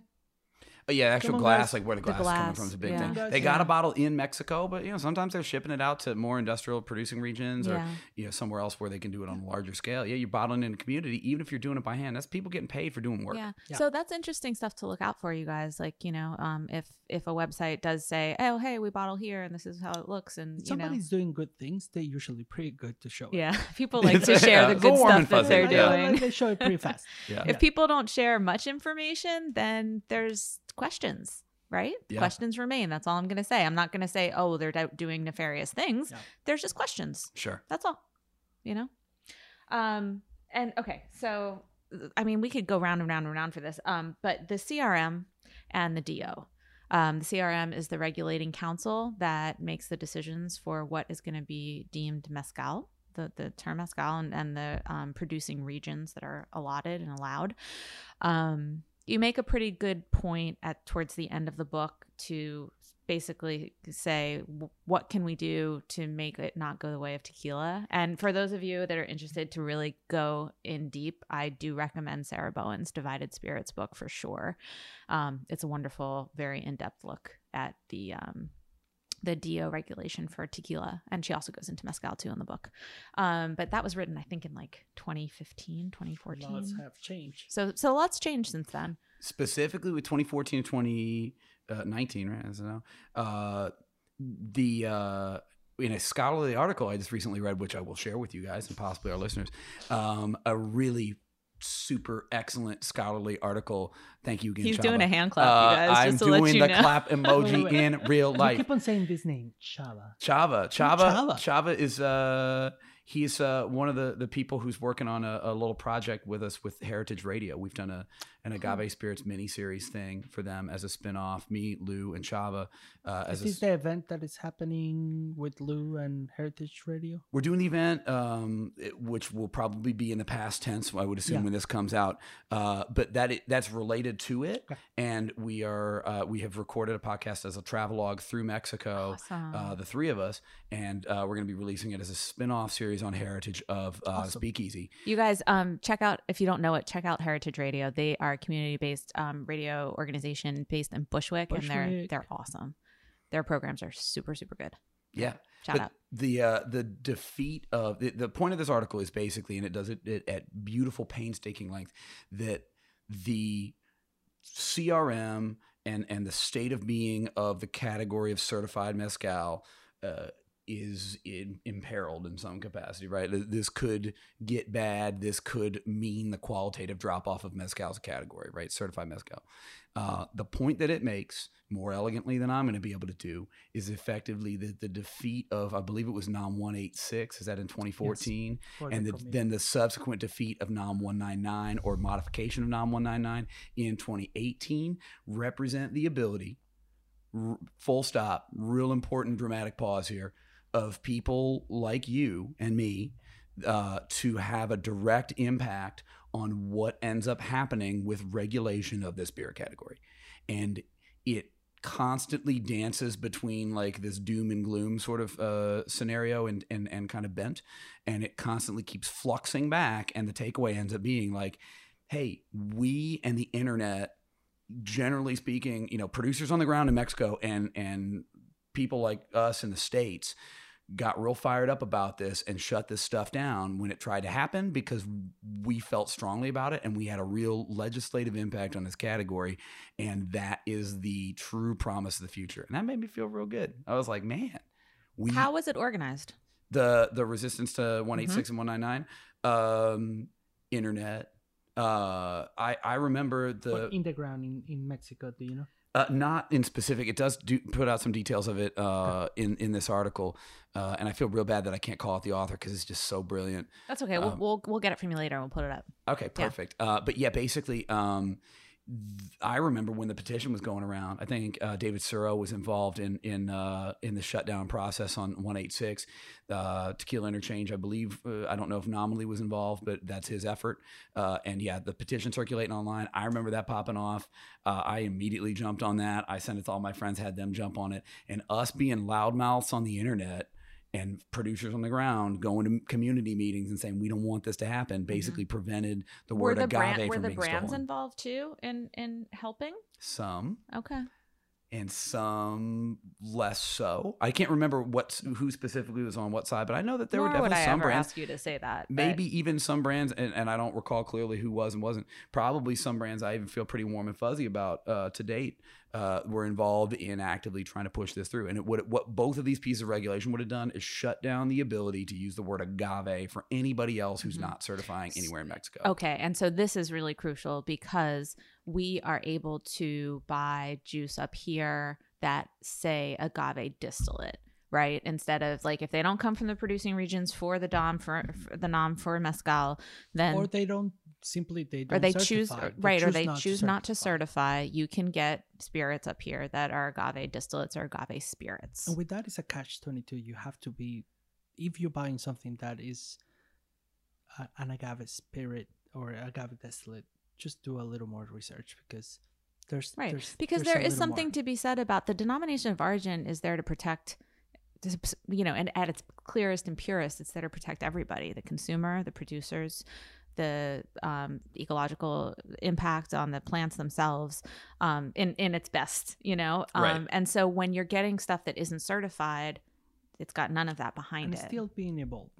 yeah, actual Come glass, guys. like where the The glass, is coming from is a big yeah. thing. They got yeah. a bottle in Mexico, but you know sometimes they're shipping it out to more industrial producing regions or Yeah. you know somewhere else where they can do it on a larger scale. Yeah, you're bottling in a community, even if you're doing it by hand. That's people getting paid for doing work. Yeah. Yeah. So that's interesting stuff to look out for you guys. Like, you know, um, if if a website does say, Oh, hey, we bottle here and this is how it looks and if you know somebody's doing good things they're usually pretty good to show it. Yeah. People like to share Yeah, the good stuff that they're yeah. doing. they show it pretty fast Yeah. If people don't share much information, then there's questions, right? Yeah. Questions remain. That's all I'm going to say. I'm not going to say, oh, they're do- doing nefarious things. Yeah. There's just questions. Sure. That's all, you know? Um, and okay, so I mean, we could go round and round and round for this. Um, but the CRM and the DO. Um, the CRM is the regulating council that makes the decisions for what is going to be deemed mezcal, the, the term mezcal, and, and the um, producing regions that are allotted and allowed. Um, you make a pretty good point at towards the end of the book to basically say what can we do to make it not go the way of tequila? And for those of you that are interested to really go in deep i do recommend sarah bowen's divided spirits book for sure. Um, it's a wonderful very in-depth look at the um, the DO regulation for tequila. And she also goes into mezcal too in the book. Um, but that was written, I think, in like 2015, 2014. Laws have changed. So, so lots changed since then. specifically with 2014 to 2019, right? As I know, uh, the uh, in a scholarly article I just recently read, which I will share with you guys and possibly our listeners, um, a really super excellent scholarly article. Thank you again. He's Chava. doing a hand clap, Uh, you guys, I'm just to let doing you the know. clap emoji Wait, wait. in real You life. keep on saying this name, Chava. Chava, Chava, Chava? Chava is uh he's uh one of the the people who's working on a, a little project with us with Heritage Radio. We've done a an agave spirits mini series thing for them as a spin-off. Me, Lou, and Chava uh, as Is a, this the event that is happening with Lou and Heritage Radio? we're doing the event, um, it- which will probably be in the past tense. I would assume Yeah. when this comes out, uh, but that it, that's related to it. Okay. And we are uh, we have recorded a podcast as a travelogue through Mexico. Awesome. uh, the three of us, and uh, we're going to be releasing it as a spin-off series on Heritage of uh, Awesome. Speakeasy. You guys, um, check out if you don't know it, check out Heritage Radio. They are a community-based um, radio organization based in Bushwick, and they're they're awesome. Their programs are super super good. Yeah. Shout But out. The uh, the defeat of the, the point of this article is basically, and it does it, it at beautiful, painstaking length, that the CRM and and the state of being of the category of certified mezcal uh, is in, imperiled in some capacity. Right, this could get bad. This could mean the qualitative drop off of mezcal as a category. Right, certified mezcal. Uh, the point that it makes more elegantly than I'm going to be able to do is effectively that the defeat of, I believe it was NOM 186. Is that in 2014? For and the, then the subsequent defeat of NOM 199 or modification of NOM 199 in 2018 represent the ability, r- full stop, real important dramatic pause here, of people like you and me uh, to have a direct impact on what ends up happening with regulation of this beer category. And it constantly dances between like this doom and gloom sort of uh, scenario and, and and kind of bent and it constantly keeps fluxing back and the takeaway ends up being like hey we and the internet generally speaking you know producers on the ground in mexico and and people like us in the states got real fired up about this and shut this stuff down when it tried to happen because we felt strongly about it and we had a real legislative impact on this category and that is the true promise of the future and that made me feel real good i was like man we How was it organized? the the resistance to 186 and 199 um internet uh i i remember the What in the ground in, in Mexico, do you know? Uh, not in specific. It does do, put out some details of it uh, in in this article, uh, and I feel real bad that I can't call out the author because it's just so brilliant. That's okay. We'll, Um, we'll we'll get it from you later. and We'll put it up. Okay, Yeah. perfect. Uh, but yeah, basically, um, I remember when the petition was going around. I think uh, David Suro was involved in in uh, in the shutdown process on 186 uh, Tequila Interchange. I believe uh, I don't know if Nominally was involved, but that's his effort. Uh, and yeah, the petition circulating online. I remember that popping off. Uh, I immediately jumped on that. I sent it to all my friends, had them jump on it, and us being loudmouths on the internet and producers on the ground going to community meetings and saying we don't want this to happen basically prevented the Mm-hmm. Were word the agave brand were from the being brands stolen. involved too in in helping? some Okay. and some less so. I can't remember what who specifically was on what side, but I know that there Nor were would definitely I some ever brands. ask you to say that. but- Maybe even some brands, and, and I don't recall clearly who was and wasn't. Probably some brands I even feel pretty warm and fuzzy about uh, to date uh, were involved in actively trying to push this through. And it would what both of these pieces of regulation would have done is shut down the ability to use the word agave for anybody else who's Mhm. not certifying anywhere in Mexico. Okay, and so this is really crucial because we are able to buy juice up here that say agave distillate, right? Instead of like if they don't come from the producing regions for the dom for, for the nom for mezcal, then or they don't simply they don't or they choose certify. right or they not to choose not to certify. certify. You can get spirits up here that are agave distillates or agave spirits. And with that is a catch twenty two. You have to be if you're buying something that is a, an agave spirit or agave distillate, just do a little more research because there's Right. there's, because there's there is something more. to be said about the denomination of origin is there to protect you know and at its clearest and purest it's there to protect everybody the consumer the producers the um, ecological impact on the plants themselves um, in in its best you know um, Right. and so when you're getting stuff that isn't certified it's got none of that behind and it it's still being evolved.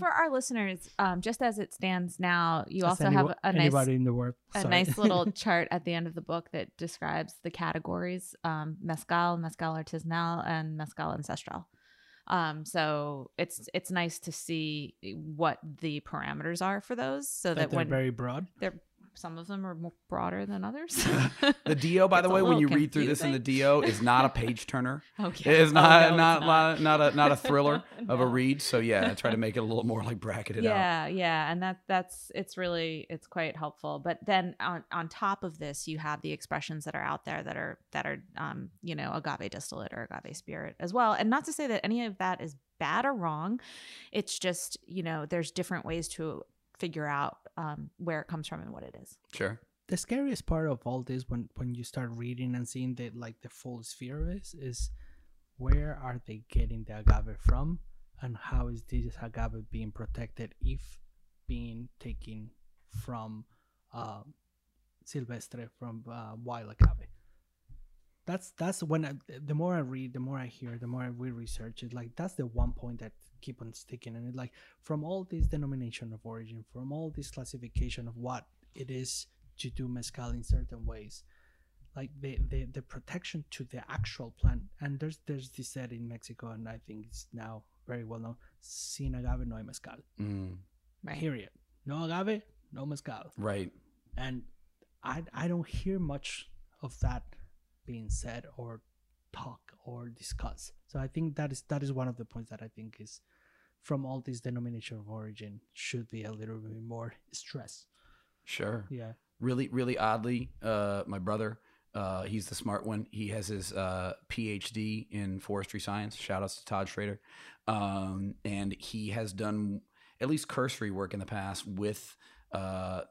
for our listeners um, just as it stands now you As also any- have a nice in the world. a nice little chart at the end of the book that describes the categories um, mezcal, mezcal artisanal, and mezcal ancestral. Um, so it's it's nice to see what the parameters are for those, so That that they're when very broad. they're some of them are more broader than others. The Do, by Gets the way, when you little read through this in the. Do, is not a page turner. okay, It is Oh, not no, not, it's not not a not a thriller of a read. So yeah, I try to make it a little more like bracketed out. yeah yeah and that that's it's really it's quite helpful but then on on top of this you have the expressions that are out there that are that are um you know agave distillate or agave spirit as well and not to say that any of that is bad or wrong it's just you know there's different ways to figure out um where it comes from and what it is Sure. the scariest part of all this when when you start reading and seeing the like the full sphere of this is where are they getting the agave from and how is this agave being protected if being taken from uh, silvestre from uh, wild agave that's that's when I, the more i read the more i hear the more we research it like that's the one point that keep on sticking and it. Like from all this denomination of origin from all this classification of what it is to do mezcal in certain ways like the, the the protection to the actual plant and there's there's this said in mexico and i think it's now very well known sin agave no hay mezcal. Mm, right. Period. No agave no mezcal. Right. and I I don't hear much of that being said or talk or discuss. So I think that is that is one of the points that I think is from all these denomination of origin should be a little bit more stress. Sure. Yeah. really really oddly uh my brother uh he's the smart one he has his uh phd in forestry science shout outs to todd schrader um and he has done at least cursory work in the past with uh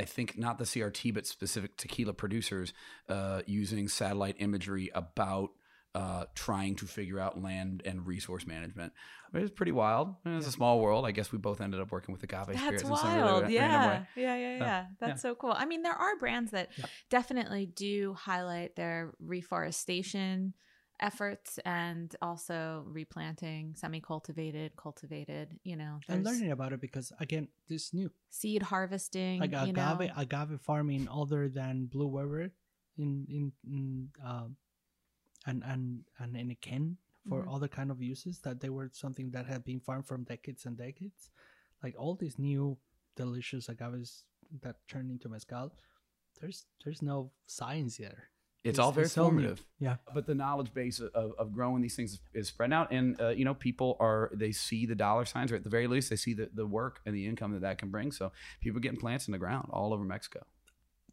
I think not the CRT, but specific tequila producers uh, using satellite imagery about uh, trying to figure out land and resource management. It was pretty wild. It's a small world. I guess we both ended up working with agave That's spirits in some really wild. random yeah. way. yeah. Yeah. Yeah. Yeah. That's so cool. I mean, there are brands that Yeah. definitely do highlight their reforestation efforts and also replanting semi-cultivated, cultivated, you know, I'm learning about it because again, this is new. seed harvesting, Like you agave know. agave farming other than blue weber in in, in um and and and in a can for Mhm. other kind of uses that they were something that had been farmed from decades and decades. Like all these new delicious agaves that turn into mezcal, there's there's no science there. It's, all very so formative. Yeah. but the knowledge base of, of growing these things is spread out and uh, you know people are they see the dollar signs or at the very least they see the, the work and the income that that can bring so people are getting plants in the ground all over mexico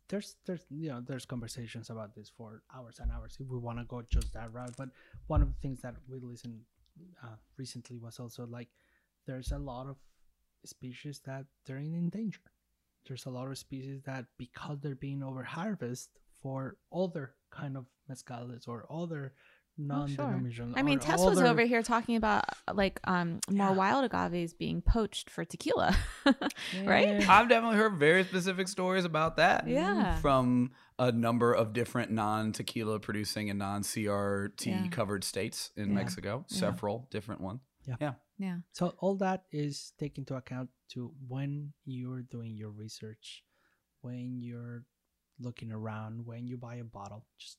there's there's you know there's conversations about this for hours and hours if we want to go just that route but one of the things that we listened uh, recently was also like there's a lot of species that they're in danger. There's a lot of species that because they're being over harvested for other kind of mezcales or other non-denominational I mean, or Tess was other- over here talking about like um more Yeah. wild agaves being poached for tequila, right? I've definitely heard very specific stories about that Yeah. from a number of different non-tequila producing and non-crt Yeah. covered states in Yeah. mexico Yeah. several different ones Yeah. Yeah. Yeah. So all that is take into account to when you're doing your research, when you're looking around, when you buy a bottle, just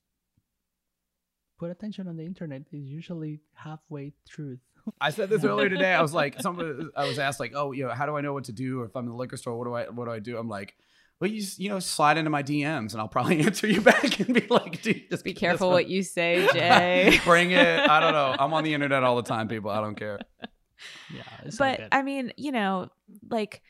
put attention on the internet. is usually halfway truth. I said this earlier today. I was like, somebody, I was asked like, oh, you know, how do I know what to do? Or if I'm in the liquor store, what do I, what do I do? I'm like, well, you you know, slide into my DMs and I'll probably answer you back and be like, dude, just Be careful what you say, Jay. Bring it. I don't know. I'm on the internet all the time, people. I don't care. Yeah, but good. I mean, you know, like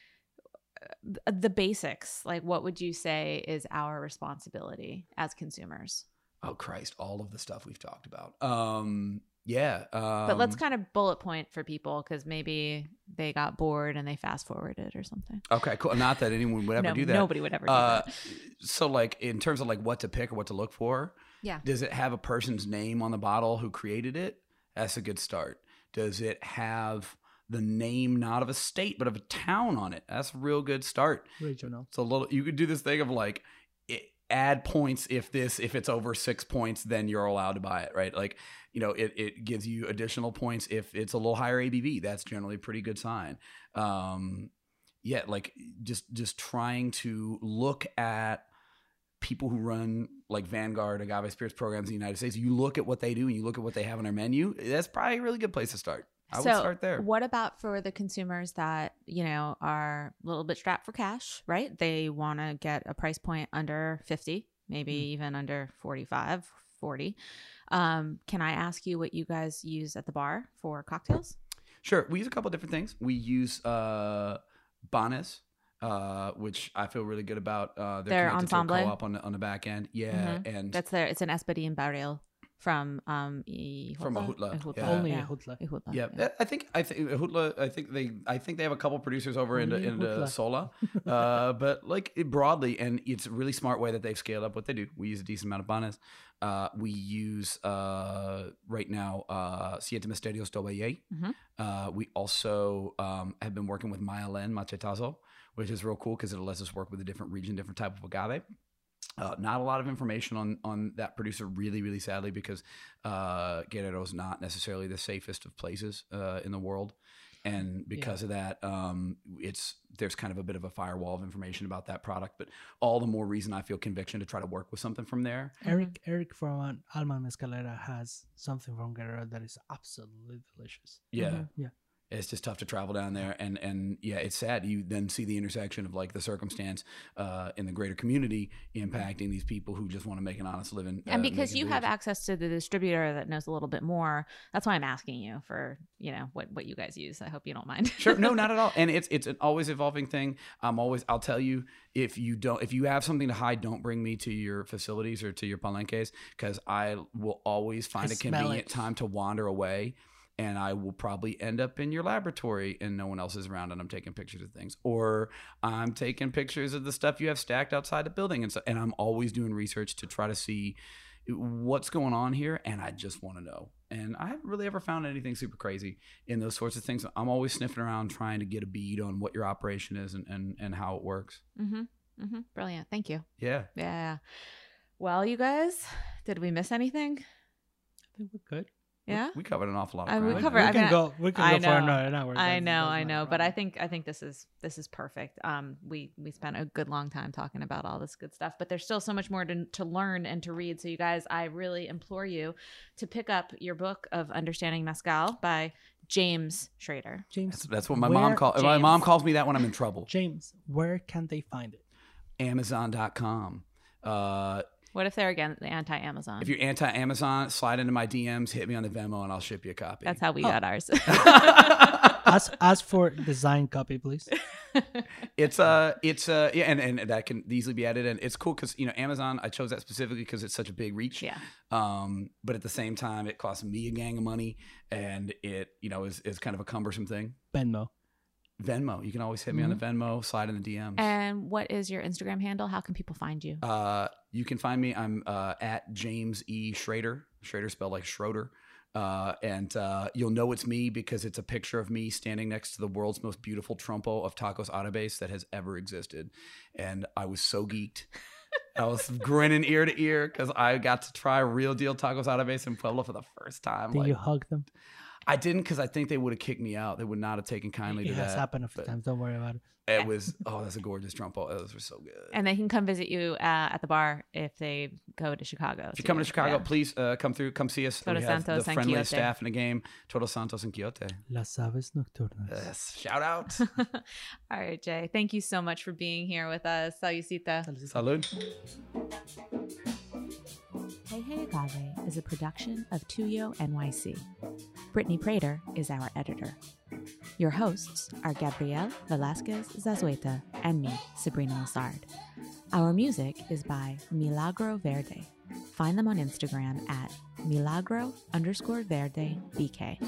uh, the basics. Like, what would you say is our responsibility as consumers? Oh Christ, all of the stuff we've talked about. Um, Yeah. Um, But let's kind of bullet point for people because maybe they got bored and they fast forwarded or something. Okay, cool. Not that anyone would ever no, do that. Nobody would ever do Uh, that. so like in terms of like what to pick or what to look for, Yeah. does it have a person's name on the bottle who created it? That's a good start. Does it have the name not of a state but of a town on it? That's a real good start. Regional. It's a little. You could do this thing of like it, add points if this if it's over six points, then you're allowed to buy it, right? Like you know, it it gives you additional points if it's a little higher ABV. That's generally a pretty good sign. Um, yeah, like just just trying to look at people who run like Vanguard agave spirits programs in the United States. You look at what they do and you look at what they have on their menu. That's probably a really good place to start. I would start there. What about for the consumers that, you know, are a little bit strapped for cash, right? They want to get a price point under 50, maybe Hmm. even under 45, 40. Um, can I ask you what you guys use at the bar for cocktails? Sure. We use a couple different things. We use uh Banhez, uh, which I feel really good about. Uh to a ensemble? co-op on the on the back end. Yeah. And That's their, it's an Espadín Barril from um Ijutla? From Ejutla, Ejutla, yeah. Only yeah. a Hutla. Ejutla, yeah, I think I think Hootla, I think they I think they have a couple producers over into Only into Sola, uh, but like it broadly, and it's a really smart way that they've scaled up what they do. We use a decent amount of Banhez. Uh, we use uh, right now uh, Siete Misterios Doba-Yej. Mhm. Uh, we also um, have been working with Mayalen Machetazo, which is real cool because it lets us work with a different region, different type of agave. Uh, not a lot of information on on that producer, really, really sadly, because uh, Guerrero is not necessarily the safest of places uh, in the world, and because of that, um, it's there's kind of a bit of a firewall of information about that product. But all the more reason I feel conviction to try to work with something from there. Eric Eric from Alma Mezcalera has something from Guerrero that is absolutely delicious. Yeah, Mhm. Yeah. It's just tough to travel down there, and and yeah, it's sad. You then see the intersection of like the circumstance uh, in the greater community impacting these people who just want to make an honest living. and uh, because making you have access to the distributor that knows a little bit more that's why i'm asking you for you know what what you guys use i hope you don't mind sure no not at all and it's it's an always evolving thing i'm always i'll tell you if you don't if you have something to hide don't bring me to your facilities or to your palenques because i will always find I a convenient it. time to wander away and I will probably end up in your laboratory and no one else is around and I'm taking pictures of things. Or I'm taking pictures of the stuff you have stacked outside the building and so and I'm always doing research to try to see what's going on here and I just want to know. And I haven't really ever found anything super crazy in those sorts of things. I'm always sniffing around trying to get a bead on what your operation is and, and, and how it works. mm-hmm mm-hmm brilliant thank you Yeah. yeah well you guys did we miss anything I think we're good. Yeah We covered an awful lot of I- we ground. covered- we I can mean, go. We can I go know. for another hour. I know, I know, but I think I think this is this is perfect. Um, we we spent a good long time talking about all this good stuff, but there's still so much more to to learn and to read. So you guys, I really implore you to pick up your book of Understanding Mezcal by James Schrader. James. That's, that's what my mom where- calls. My mom calls me that when I'm in trouble. James, where can they find it? Amazon.com. Uh, What if they're again anti-Amazon? if you're anti-Amazon, slide into my DMs, hit me on the Venmo, and I'll ship you a copy. That's how we Oh. got ours. Ask ask for design copy, please. it's uh it's uh yeah and, and that can easily be added and it's cool because you know amazon i chose that specifically because it's such a big reach yeah. um but at the same time it costs me a gang of money and it you know is, is kind of a cumbersome thing Venmo. Venmo you can always hit me on the venmo slide in the dms And what is your Instagram handle? How can people find you? uh you can find me i'm uh at james e schrader schrader spelled like schroeder uh, and uh, you'll know it's me because it's a picture of me standing next to the world's most beautiful trompo of tacos árabes that has ever existed. And I was so geeked. I was grinning ear to ear because I got to try real deal tacos árabes in Puebla for the first time. Did like, you hug them? I didn't because I think they would have kicked me out. They would not have taken kindly It to has that. happened a few but- times. Don't worry about it. It was oh, that's a gorgeous trompo. Those were so good. And they can come visit you uh, at the bar if they go to Chicago. If you're coming to Chicago, Yeah. please uh, come through, come see us. Todos we have Santos the and friendliest Quixote. staff in the game. Todos Santos and Quixote. Las aves nocturnas. Yes. Shout out. All right, Jay. Thank you so much for being here with us. Salucita. Salud. Hey Hey Agave is a production of Tuyo NYC. Brittany Prater is our editor. Your hosts are Gabriel Velasquez Zazueta and me, Sabrina Lassard. Our music is by Milagro Verde. Find them on Instagram at milagro underscore verde BK.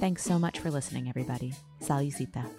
Thanks so much for listening, everybody. Salucita.